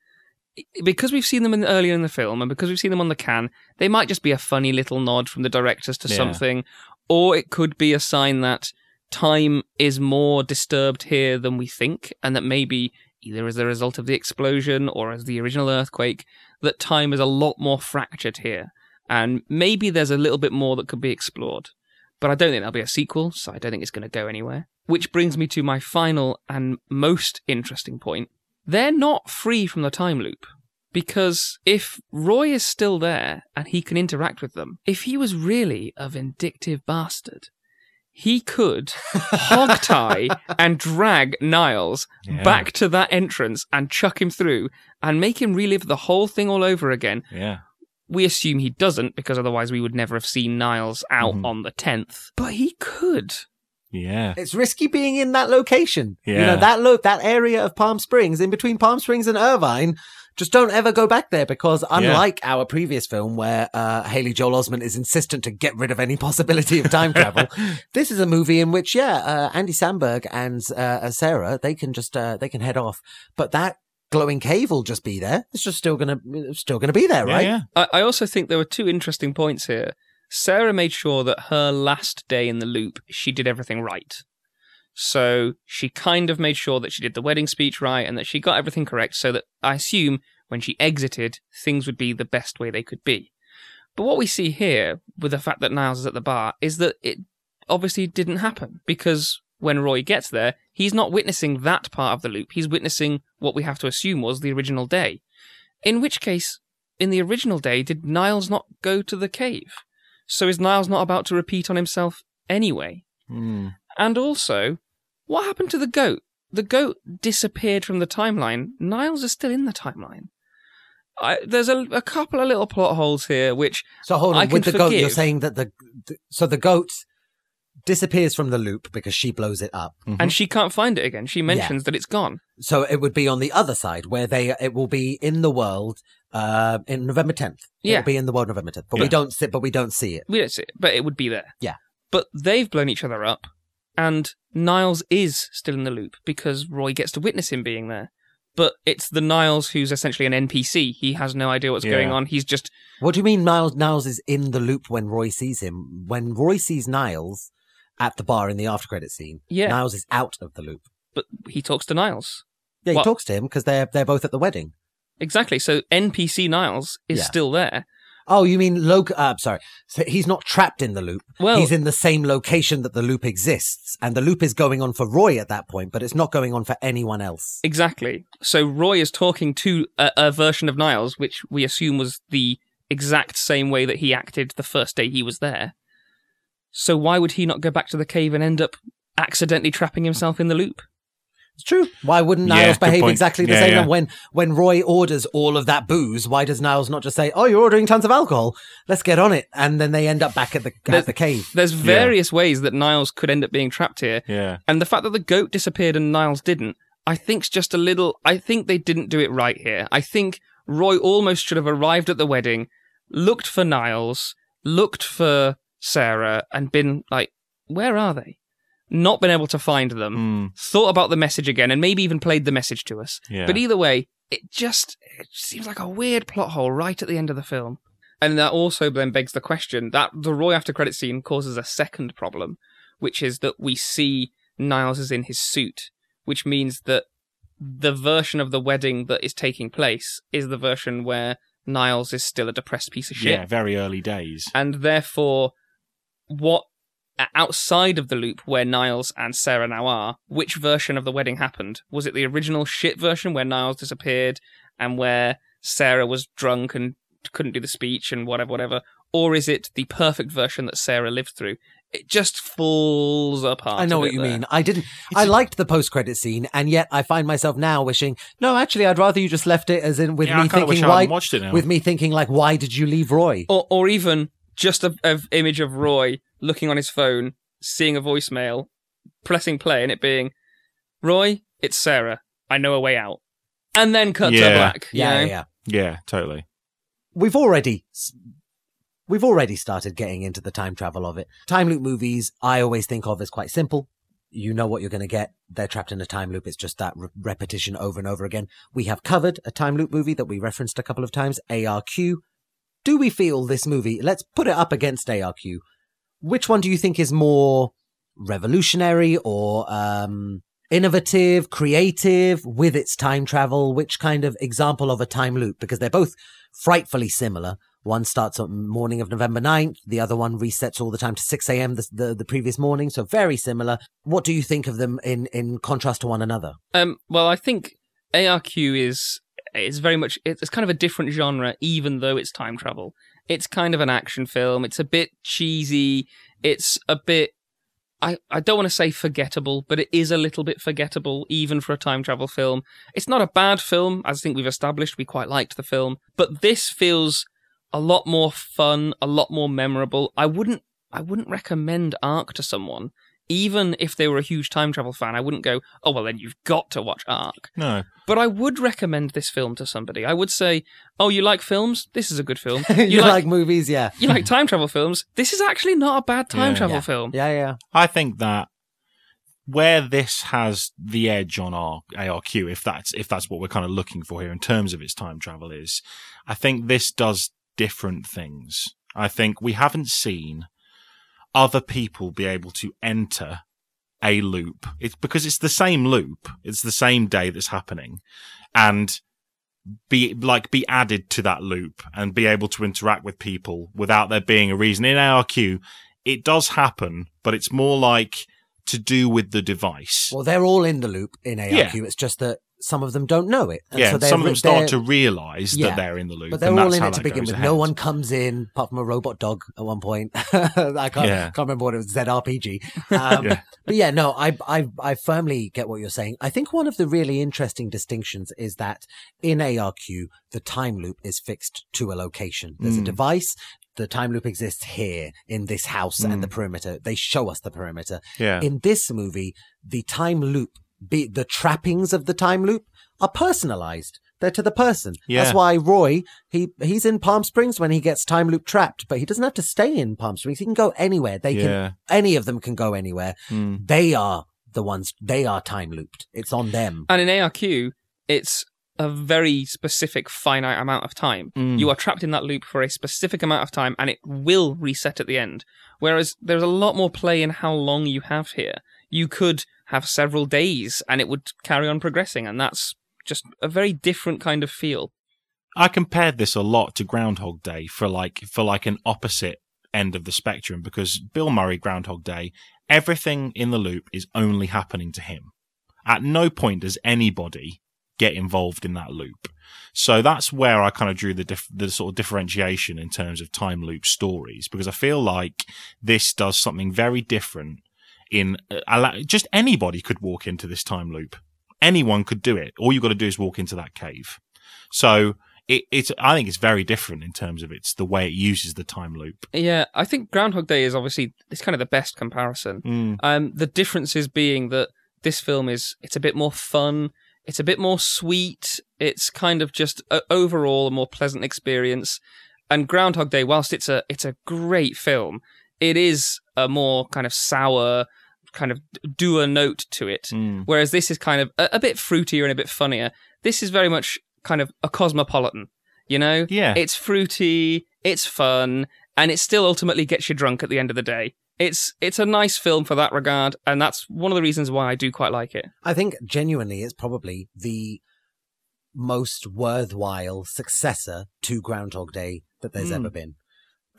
because we've seen them in earlier in the film and because we've seen them on the can, they might just be a funny little nod from the directors to Yeah. something, or it could be a sign that time is more disturbed here than we think, and that maybe either as a result of the explosion or as the original earthquake, that time is a lot more fractured here, and maybe there's a little bit more that could be explored. But I don't think there'll be a sequel, so I don't think it's going to go anywhere. Which brings me to my final and most interesting point they're not free from the time loop. Because if Roy is still there and he can interact with them, if he was really a vindictive bastard, he could hog tie and drag Niles Yeah. back to that entrance and chuck him through and make him relive the whole thing all over again. Yeah. We assume he doesn't because otherwise we would never have seen Niles out Mhm. on the 10th. But he could. Yeah. It's risky being in that location. You Yeah. know, that lo- that area of Palm Springs, in between Palm Springs and Irvine, just don't ever go back there because unlike our previous film where uh, Haley Joel Osment is insistent to get rid of any possibility of time travel, this is a movie in which, yeah, uh, Andy Samberg and uh, uh, Sarah, they can just, uh, they can head off. But that glowing cave will just be there. It's just still gonna still gonna be there, Yeah, right? yeah. I, I also think there were two interesting points here. Sarah made sure that her last day in the loop, she did everything right. So she kind of made sure that she did the wedding speech right and that she got everything correct so that I assume when she exited, things would be the best way they could be. But what we see here, with the fact that Niles is at the bar, is that it obviously didn't happen because when Roy gets there, he's not witnessing that part of the loop. He's witnessing what we have to assume was the original day. In which case, in the original day, did Niles not go to the cave? So is Niles not about to repeat on himself anyway? Hmm. And also, what happened to the goat? The goat disappeared from the timeline. Niles is still in the timeline. I, there's a, a couple of little plot holes here, which So hold I on, with can the goat, you're saying that the, the so the goat disappears from the loop because she blows it up. and she can't find it again. She mentions that it's gone. So it would be on the other side where they it will be in the world uh in November 10th. Yeah. It'll be in the world November 10th. But Yeah. we don't see but we don't see it. We don't see it, but it would be there. Yeah. But they've blown each other up, and Niles is still in the loop because Roy gets to witness him being there. But it's the Niles who's essentially an NPC. He has no idea what's Yeah. going on. He's just What do you mean Niles Niles is in the loop when Roy sees him? When Roy sees Niles at the bar in the after credit scene, Yeah. Niles is out of the loop. but he talks to Niles. Yeah, he What- talks to him because they're they're both at the wedding. Exactly. So NPC Niles is Yeah. still there. Oh, you mean loc? Uh, sorry. So he's not trapped in the loop. Well- he's in the same location that the loop exists, and the loop is going on for Roy at that point, but it's not going on for anyone else. Exactly. So Roy is talking to a, a version of Niles, which we assume was the exact same way that he acted the first day he was there. So why would he not go back to the cave and end up accidentally trapping himself in the loop? It's true. Why wouldn't Niles good behave point. exactly the Yeah, same? yeah. And when when Roy orders all of that booze, why does Niles not just say, "Oh, you're ordering tons of alcohol. Let's get on it," and then they end up back at the There's- at the cave. There's various ways that Niles could end up being trapped here, Yeah. and the fact that the goat disappeared and Niles didn't, I think's just a little. I think they didn't do it right here. I think Roy almost should have arrived at the wedding, looked for Niles, looked for Sarah, and been like, "Where are they?" Not been able to find them. Hmm. Thought about the message again, and maybe even played the message to us. Yeah. But either way, it just it seems like a weird plot hole right at the end of the film. And that also then begs the question that the Roy after credit scene causes a second problem, which is that we see Niles is in his suit, which means that the version of the wedding that is taking place is the version where Niles is still a depressed piece of shit. Yeah. Very early days. And therefore, what outside of the loop where Niles and Sarah now are, which version of the wedding happened? Was it the original shit version where Niles disappeared and where Sarah was drunk and couldn't do the speech and whatever, whatever? Or is it the perfect version that Sarah lived through? It just falls apart. I know what you there. mean. I didn't. I liked the post credit scene, and yet I find myself now wishing. No, actually, I'd rather you just left it as in with Yeah, me kinda wish thinking I why. hadn't watched it now. With me thinking like, why did you leave Roy? Or, or even just a, a image of Roy looking on his phone, seeing a voicemail, pressing play, and it being, Roy, it's Sarah. I know a way out. And then cut to Yeah. black. you yeah, know? yeah, yeah. Yeah. Totally. we've already we've already started getting into the time travel of it. Time loop movies, I always think of as quite simple. You know what you're going to get. They're trapped in a time loop. It's just that re- repetition over and over again. We have covered a time loop movie that we referenced a couple of times, ARQ. Do we feel this movie? Let's put it up against ARQ. Which one do you think is more revolutionary or um, innovative, creative with its time travel? Which kind of example of a time loop? Because they're both frightfully similar. One starts on morning of November 9th. The other one resets all the time to 6 a.m. The, the, the previous morning. So very similar. What do you think of them in, in contrast to one another? Um, well, I think ARQ is is very much it's kind of a different genre, even though it's time travel. It's kind of an action film. It's a bit cheesy. It's a bit. I, I don't want to say forgettable, but it is a little bit forgettable, even for a time travel film. It's not a bad film, as I think we've established. We quite liked the film, but this feels a lot more fun, a lot more memorable. I wouldn't I wouldn't recommend ARQ to someone, even if they were a huge time travel fan. I wouldn't go, oh well, then you've got to watch ARQ. No. But I would recommend this film to somebody. I would say, oh, you like films? This is a good film. You, like, movies? Yeah. you like time travel films? This is actually not a bad time Yeah. travel yeah. film. Yeah, yeah. I think that where this has the edge on our ARQ, if that's if that's what we're kind of looking for here in terms of its time travel, is I think this does different things. I think we haven't seen other people be able to enter a loop. It's because it's the same loop. It's the same day that's happening, and be like be added to that loop and be able to interact with people without there being a reason. In ARQ, it does happen, but it's more like to do with the device. Well, they're all in the loop in ARQ. Yeah. It's just that some of them don't know it. And yeah, so some of them start to realize Yeah. that they're in the loop. But they're and all that's in it to begin with. ahead. No one comes in apart from a robot dog at one point. I can't, Yeah. can't remember what it was. ZRPG. Um, Yeah. But yeah, no, I, I I firmly get what you're saying. I think one of the really interesting distinctions is that in ARQ the time loop is fixed to a location. There's a Mm. device. The time loop exists here in this house and the Mm. perimeter. They show us the perimeter. Yeah. In this movie, the time loop, be the trappings of the time loop are personalized. They're to the person. Yeah. That's why Roy, he he's in Palm Springs when he gets time loop trapped, but he doesn't have to stay in Palm Springs. He can go anywhere. They Yeah. can any of them can go anywhere. Mm. They are the ones they are time looped. It's on them. And in ARQ, it's a very specific finite amount of time. Mm. You are trapped in that loop for a specific amount of time and it will reset at the end. Whereas there's a lot more play in how long you have here. You could have several days and it would carry on progressing and that's just a very different kind of feel. I compared this a lot to Groundhog Day for like for like an opposite end of the spectrum because Bill Murray Groundhog Day, everything in the loop is only happening to him. At no point does anybody get involved in that loop. So that's where I kind of drew the dif- the sort of differentiation in terms of time loop stories because I feel like this does something very different in uh, just anybody could walk into this time loop. Anyone could do it. All you've got to do is walk into that cave. So it, it's I think it's very different in terms of its the way it uses the time loop. Yeah, I think Groundhog Day is obviously it's kind of the best comparison. Mm. Um, the differences being that this film is it's a bit more fun, it's a bit more sweet, it's kind of just uh, overall a more pleasant experience. And Groundhog Day, whilst it's a it's a great film, it is a more kind of sour, kind of dour note to it. Mm. Whereas this is kind of a, a bit fruitier and a bit funnier. This is very much kind of a cosmopolitan, you know? Yeah. It's fruity, it's fun, and it still ultimately gets you drunk at the end of the day. It's it's a nice film for that regard, and that's one of the reasons why I do quite like it. I think genuinely it's probably the most worthwhile successor to Groundhog Day that there's Hmm. ever been.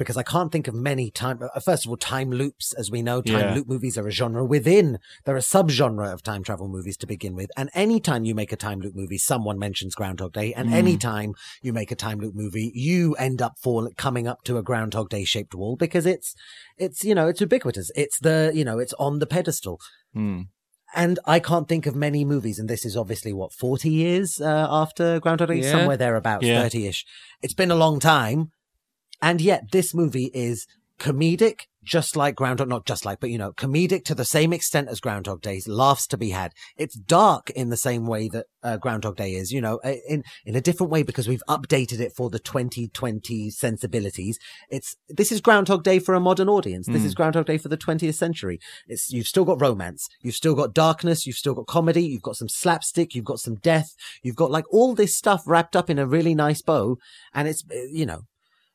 Because I can't think of many time. uh, First of all, time loops, as we know, time Yeah. loop movies are a genre within. They're a subgenre of time travel movies to begin with. And anytime you make a time loop movie, someone mentions Groundhog Day. And Mm. anytime you make a time loop movie, you end up fall coming up to a Groundhog Day shaped wall because it's, it's you know, it's ubiquitous. It's the you know, it's on the pedestal. Mm. And I can't think of many movies, and this is obviously what forty years uh, after Groundhog Day, Yeah. somewhere thereabouts, Yeah. thirty-ish. It's been a long time, and yet this movie is comedic, just like Groundhog, not just like, but you know, comedic to the same extent as Groundhog Day's. Laughs to be had. It's dark in the same way that uh, Groundhog Day is, you know, in in a different way because we've updated it for the 2020 sensibilities. It's this is Groundhog Day for a modern audience. This Mm. is Groundhog Day for the 20th century. It's you've still got romance, you've still got darkness, you've still got comedy, you've got some slapstick, you've got some death, you've got like all this stuff wrapped up in a really nice bow, and it's uh, you know,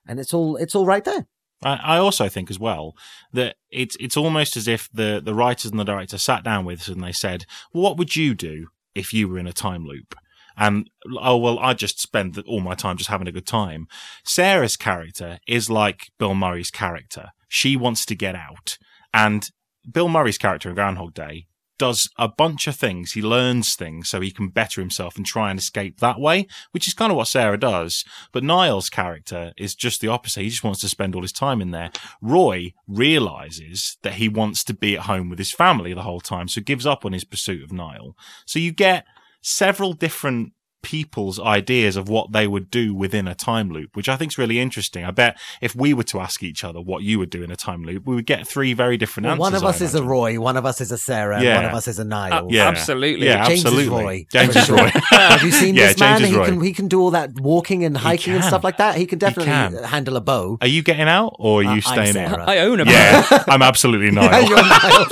and it's all it's all right there. I, I also think as well that it's it's almost as if the the writers and the director sat down with us and they said, well, "What would you do if you were in a time loop?" And oh well, I just spend all my time just having a good time. Sarah's character is like Bill Murray's character. She wants to get out, and Bill Murray's character in Groundhog Day does a bunch of things. He learns things so he can better himself and try and escape that way, which is kind of what Sarah does. But Niles' character is just the opposite. He just wants to spend all his time in there. Roy realizes that he wants to be at home with his family the whole time, so gives up on his pursuit of Niall. So you get several different people's ideas of what they would do within a time loop, which I think is really interesting. I bet if we were to ask each other what you would do in a time loop, we would get three very different Well, answers. one of I us is a. Roy, one of us is a Sarah, Yeah. one of us is a Niall. Yeah. Absolutely. Yeah, James absolutely. is Roy. James is. Roy. Have you seen Yeah, this man? James is he can he can do all that walking and hiking and stuff like that. He can definitely can. handle a bow. Are you getting out or are Uh, you I'm staying in? Sarah. I own a Yeah, I'm absolutely Yeah, Niall. you're Niall.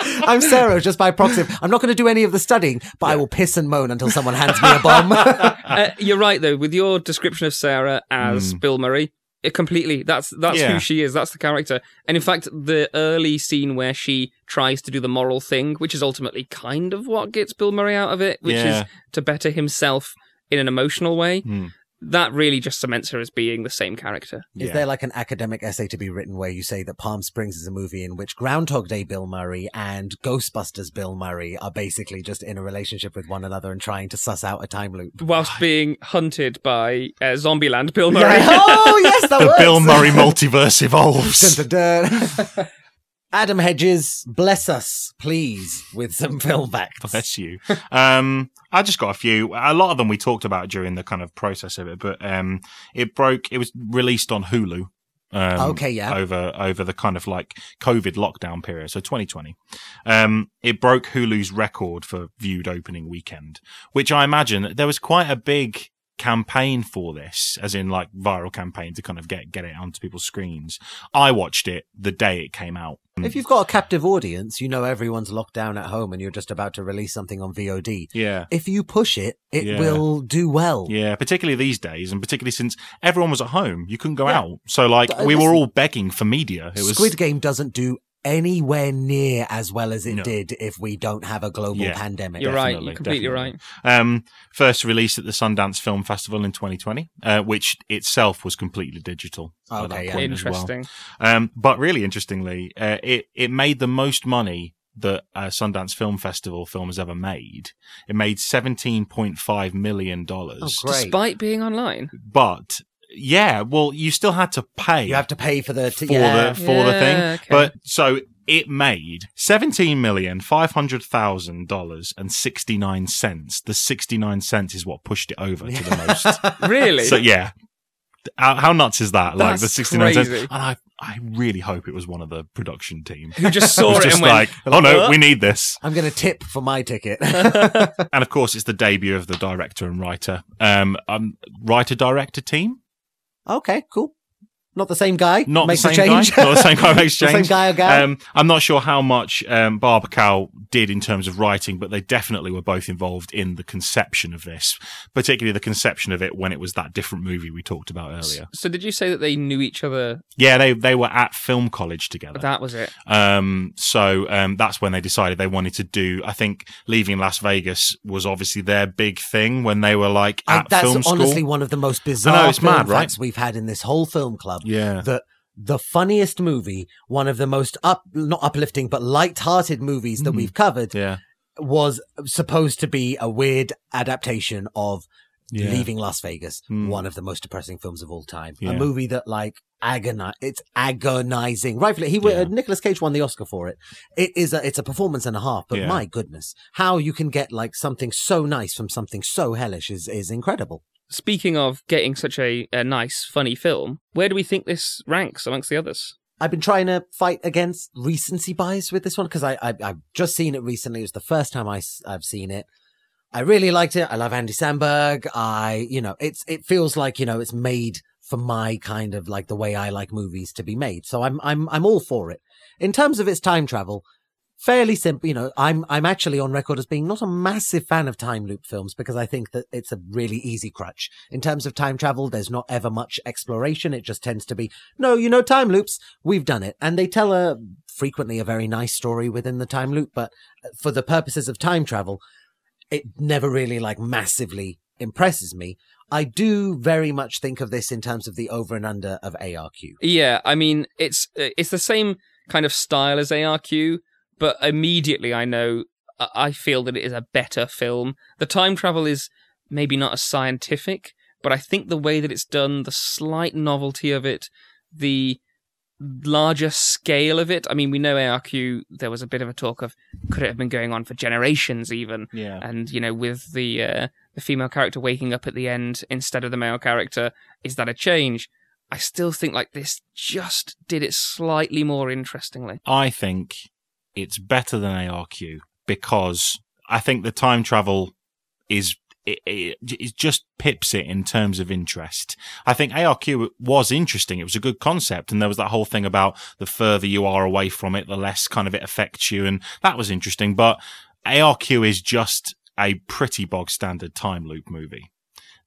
I'm Sarah just by proxy. I'm not going to do any of the studying, but I will piss and moan until someone hands me a bomb. uh, you're right though with your description of Sarah as Bill Murray. It completely. That's that's Yeah. who she is. That's the character. And in fact, the early scene where she tries to do the moral thing, which is ultimately kind of what gets Bill Murray out of it, which Yeah. is to better himself in an emotional way. Hmm. That really just cements her as being the same character. Is Yeah. there like an academic essay to be written where you say that Palm Springs is a movie in which Groundhog Day Bill Murray and Ghostbusters Bill Murray are basically just in a relationship with one another and trying to suss out a time loop? Whilst being hunted by uh, Zombieland Bill Murray. Yeah. Oh, yes, that the works. Bill Murray multiverse evolves. Dun, dun, dun. Adam Hedges, bless us, please, with some film facts. Bless you. Um, I just got a few. A lot of them we talked about during the kind of process of it, but um, it broke. It was released on Hulu. Um, Okay, yeah. Over over the kind of like COVID lockdown period, so 2020. Um, it broke Hulu's record for viewed opening weekend, which I imagine there was quite a big campaign for this, as in like viral campaign to kind of get get it onto people's screens. I watched it the day it came out. If you've got a captive audience, you know everyone's locked down at home and you're just about to release something on VOD. Yeah. If you push it, it Yeah. will do well. Yeah, particularly these days, and particularly since everyone was at home, you couldn't go Yeah. out. So, like, we were all begging for media. It was Squid Game doesn't do anywhere near as well as it No. did if we don't have a global Yeah. pandemic. You're right. You're completely definitely. right. Um, first released at the Sundance Film Festival in 2020, uh, which itself was completely digital. at Okay, yeah. point as well. Interesting. Um, but really interestingly, uh, it it made the most money that a Sundance Film Festival film has ever made. It made 17.5 million dollars. Oh, great. Despite being online. But yeah, well, you still had to pay. You have to pay for the t- for yeah. the for the thing. Okay. But so it made seventeen million five hundred thousand dollars and sixty nine cents. The sixty nine cents is what pushed it over to the most. Really? so yeah. How, how nuts is that? like the sixty nine cents, and I, I really hope it was one of the production team. Who just It saw was it just and went, like, oh no, we need this. I'm going to tip for my ticket. And of course, it's the debut of the director and writer, um, um writer director team. Okay, cool. Not the same guy. Not makes the same change. guy. Not the same guy makes The change. same guy or gal. Um, I'm not sure how much um, Barbakow did in terms of writing, but they definitely were both involved in the conception of this, particularly the conception of it when it was that different movie we talked about earlier. So did you say that they knew each other? Yeah, they they were at film college together. That was it. Um, so um, that's when they decided they wanted to do. I think leaving Las Vegas was obviously their big thing when they were like I- at that's film school. honestly one of the most bizarre it's film mad, right? facts we've had in this whole film club. Yeah, That the funniest movie, one of the most up, not uplifting, but light-hearted movies that Mhm. we've covered, yeah, was supposed to be a weird adaptation of yeah. Leaving Las Vegas, Hmm. one of the most depressing films of all time. Yeah. A movie that like agonize, it's agonizing. Rightfully, he Yeah. uh, Nicolas Cage won the Oscar for it. It is a, it's a performance and a half, but Yeah. my goodness, how you can get like something so nice from something so hellish is is incredible. Speaking of getting such a, a nice, funny film, where do we think this ranks amongst the others? I've been trying to fight against recency bias with this one because I, I I've just seen it recently. It was the first time I, have seen it. I really liked it. I love Andy Samberg. I you know it's it feels like you know it's made for my kind of like the way I like movies to be made. So I'm I'm I'm all for it. In terms of its time travel, fairly simple. You know, I'm I'm actually on record as being not a massive fan of time loop films because I think that it's a really easy crutch. In terms of time travel, there's not ever much exploration. It just tends to be no, you know, time loops. We've done it, and they tell a frequently a very nice story within the time loop. But for the purposes of time travel, it never really like massively impresses me. I do very much think of this in terms of the over and under of ARQ. Yeah, I mean, it's uh, it's the same kind of style as ARQ, but immediately I know I- feel that it is a better film. The time travel is maybe not as scientific, but I think the way that it's done, the slight novelty of it, the larger scale of it. I mean, we know ARQ. There was a bit of a talk of could it have been going on for generations, even yeah. and you know with the uh, the female character waking up at the end instead of the male character is that a change i still think like this just did it slightly more interestingly I think it's better than ARQ because I think the time travel is it, it, it just pips it in terms of interest. I think ARQ was interesting. It was a good concept. And there was that whole thing about the further you are away from it, the less kind of it affects you. And that was interesting. But ARQ is just a pretty bog standard time loop movie.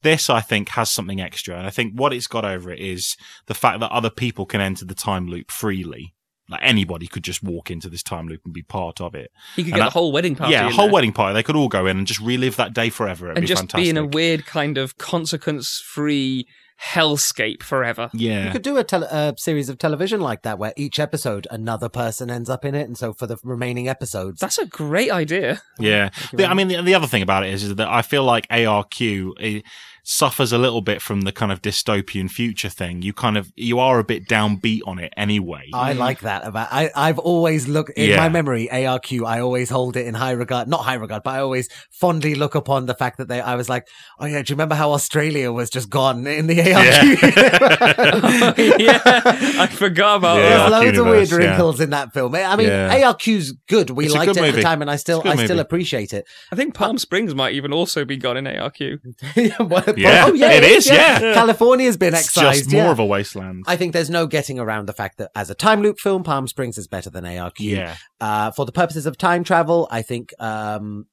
This, I think, has something extra. And I think what it's got over it is the fact that other people can enter the time loop freely. Like anybody could just walk into this time loop and be part of it. You could And get I- the whole wedding party. yeah, a whole there. wedding party. They could all go in and just relive that day forever. It'd and be just fantastic. be in a weird kind of consequence-free hellscape forever. Yeah, you could do a, tele- a series of television like that where each episode another person ends up in it, and so for the remaining episodes, That's a great idea. Yeah. The, I mean, the, the other thing about it is, is that I feel like ARQ it eh, suffers a little bit from the kind of dystopian future thing. You kind of, you are a bit downbeat on it anyway. I mm. like that about. I I've always looked in Yeah. my memory ARQ. I always hold it in high regard, not high regard, but I always fondly look upon the fact that they. I was like, oh yeah, do you remember how Australia was just gone in the ARQ? yeah, I forgot about Yeah. There's that. ARQ loads of weird universe, yeah. wrinkles in that film. I mean, Yeah. ARQ's good. We It's liked good it at the time, and I still, I a I good still appreciate it. I think Palm uh, Springs might even also be gone in ARQ. Well, Yeah, oh yeah, it is, yeah. California's been it's excised. just more yeah. of a wasteland. I think there's no getting around the fact that as a time loop film, Palm Springs is better than ARQ. yeah. Uh, for the purposes of time travel, I think um,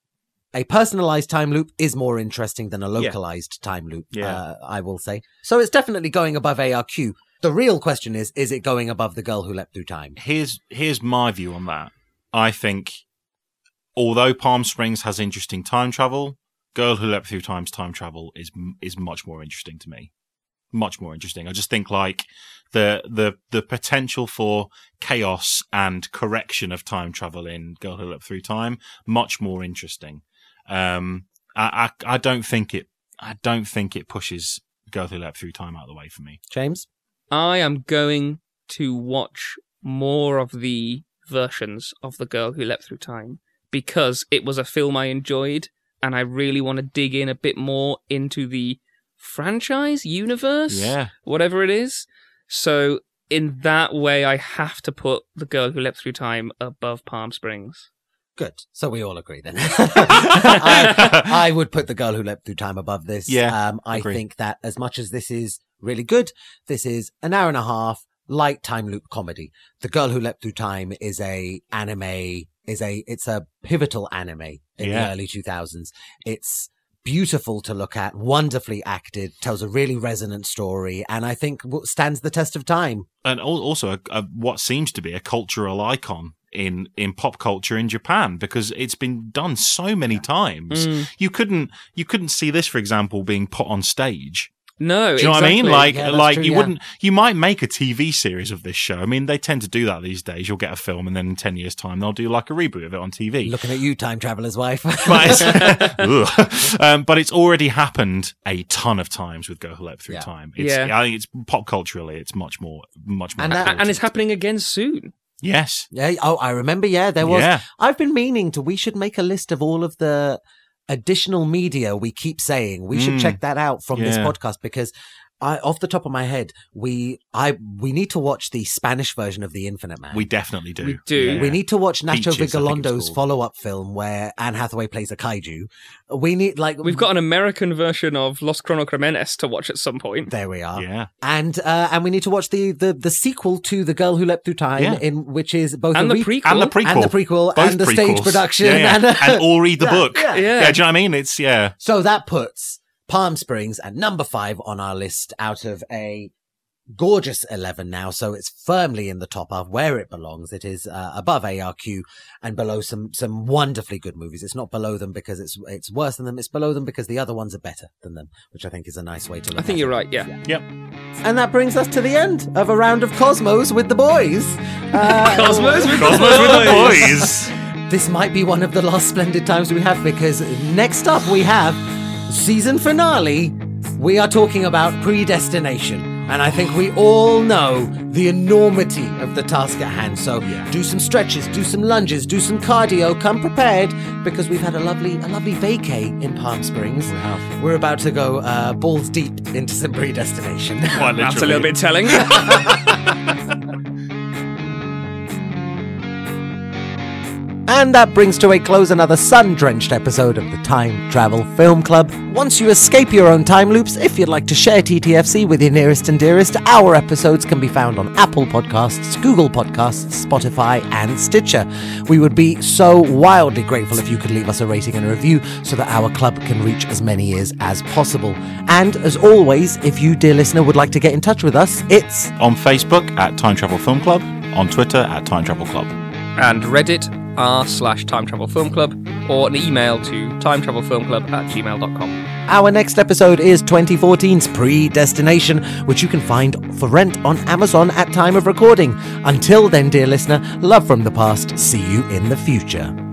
a personalized time loop is more interesting than a localized time loop. Yeah. Uh, I will say. So it's definitely going above ARQ. The real question is: Is it going above the girl who leapt through time? Here's, here's my view on that. I think, although Palm Springs has interesting time travel, Girl Who Leapt Through Time's time travel is, is much more interesting to me. Much more interesting. I just think like the, the, the potential for chaos and correction of time travel in Girl Who Leapt Through Time, much more interesting. Um, I, I, I don't think it, I don't think it pushes Girl Who Leapt Through Time out of the way for me. James, I am going to watch more of the versions of The Girl Who Leapt Through Time because it was a film I enjoyed and I really want to dig in a bit more into the franchise, universe, Yeah. whatever it is. So, in that way, I have to put The Girl Who Leapt Through Time above Palm Springs. good. So we all agree then. I, I would put the girl who leapt through time above this. Yeah, um, I agree. think that as much as this is really good, this is an hour and a half light time loop comedy. The girl who leapt through time is a anime. Is a it's a pivotal anime in Yeah. the early two thousands. It's beautiful to look at, wonderfully acted, tells a really resonant story, and I think w- stands the test of time. and also a, a, what seems to be a cultural icon in in pop culture in Japan because it's been done so many times. Mm. You couldn't you couldn't see this, for example, being put on stage. No, Do you know what I mean? Like Yeah, like true, you yeah. wouldn't you might make a TV series of this show. I mean, they tend to do that these days. You'll get a film, and then in ten years' time, they'll do like a reboot of it on TV. Looking at you, time traveler's wife. but it's, um, but it's already happened a ton of times with Go Leapt Through Yeah. Time. It's, Yeah. I think it's pop culturally, it's much more, much more. And that- and it's happening again soon. Yes. Yeah. Oh, I remember. Yeah, there was. Yeah. I've been meaning to. We should make a list of all of the additional media we keep saying. We should Mm. check that out from this podcast because. I, off the top of my head, we I we need to watch the Spanish version of The Infinite Man. We definitely do. We do. Yeah. We need to watch Nacho Peaches, I think it's Vigalondo,'s follow-up film where Anne Hathaway plays a kaiju. We need like We've got an American version of Los Cronocrímenes to watch at some point. there we are, Yeah. and uh, and we need to watch the the the sequel to The Girl Who Leapt Through Time, Yeah. in which is both And a the re- prequel. And the prequel. and the prequel Both and the stage production Yeah, yeah. and, and, or read the Yeah, book. yeah. Yeah. Do you know what I mean? It's, yeah. So that puts Palm Springs at number five on our list out of a gorgeous 11 now. So it's firmly in the top half where it belongs. It is uh, above ARQ and below some, some wonderfully good movies. It's not below them because it's, it's worse than them. It's below them because the other ones are better than them, which I think is a nice way to look at. I think you're it. right, yeah. Yep. And that brings us to the end of a round of Cosmos with the boys. Uh, Cosmos with Cosmos with the boys. this might be one of the last splendid times we have because next up we have season finale. We are talking about predestination. And I think we all know the enormity of the task at hand. So Yeah. do some stretches, do some lunges, do some cardio, come prepared because we've had a lovely, a lovely vacay in Palm Springs. We have. We're about to go uh, balls deep into some predestination. Quite That's a little bit telling. And that brings to a close another sun drenched episode of the Time Travel Film Club. Once you escape your own time loops, if you'd like to share TTFC with your nearest and dearest, our episodes can be found on Apple Podcasts, Google Podcasts, Spotify, and Stitcher. We would be so wildly grateful if you could leave us a rating and a review so that our club can reach as many ears as possible. And as always, if you, dear listener, would like to get in touch with us, it's On Facebook at Time Travel Film Club, on Twitter at Time Travel Club. And Reddit r slash time travel film club or an email to time travel film club at gmail.com. Our next episode is 2014's Predestination, which you can find for rent on Amazon at time of recording. Until then, dear listener, love from the past, see you in the future.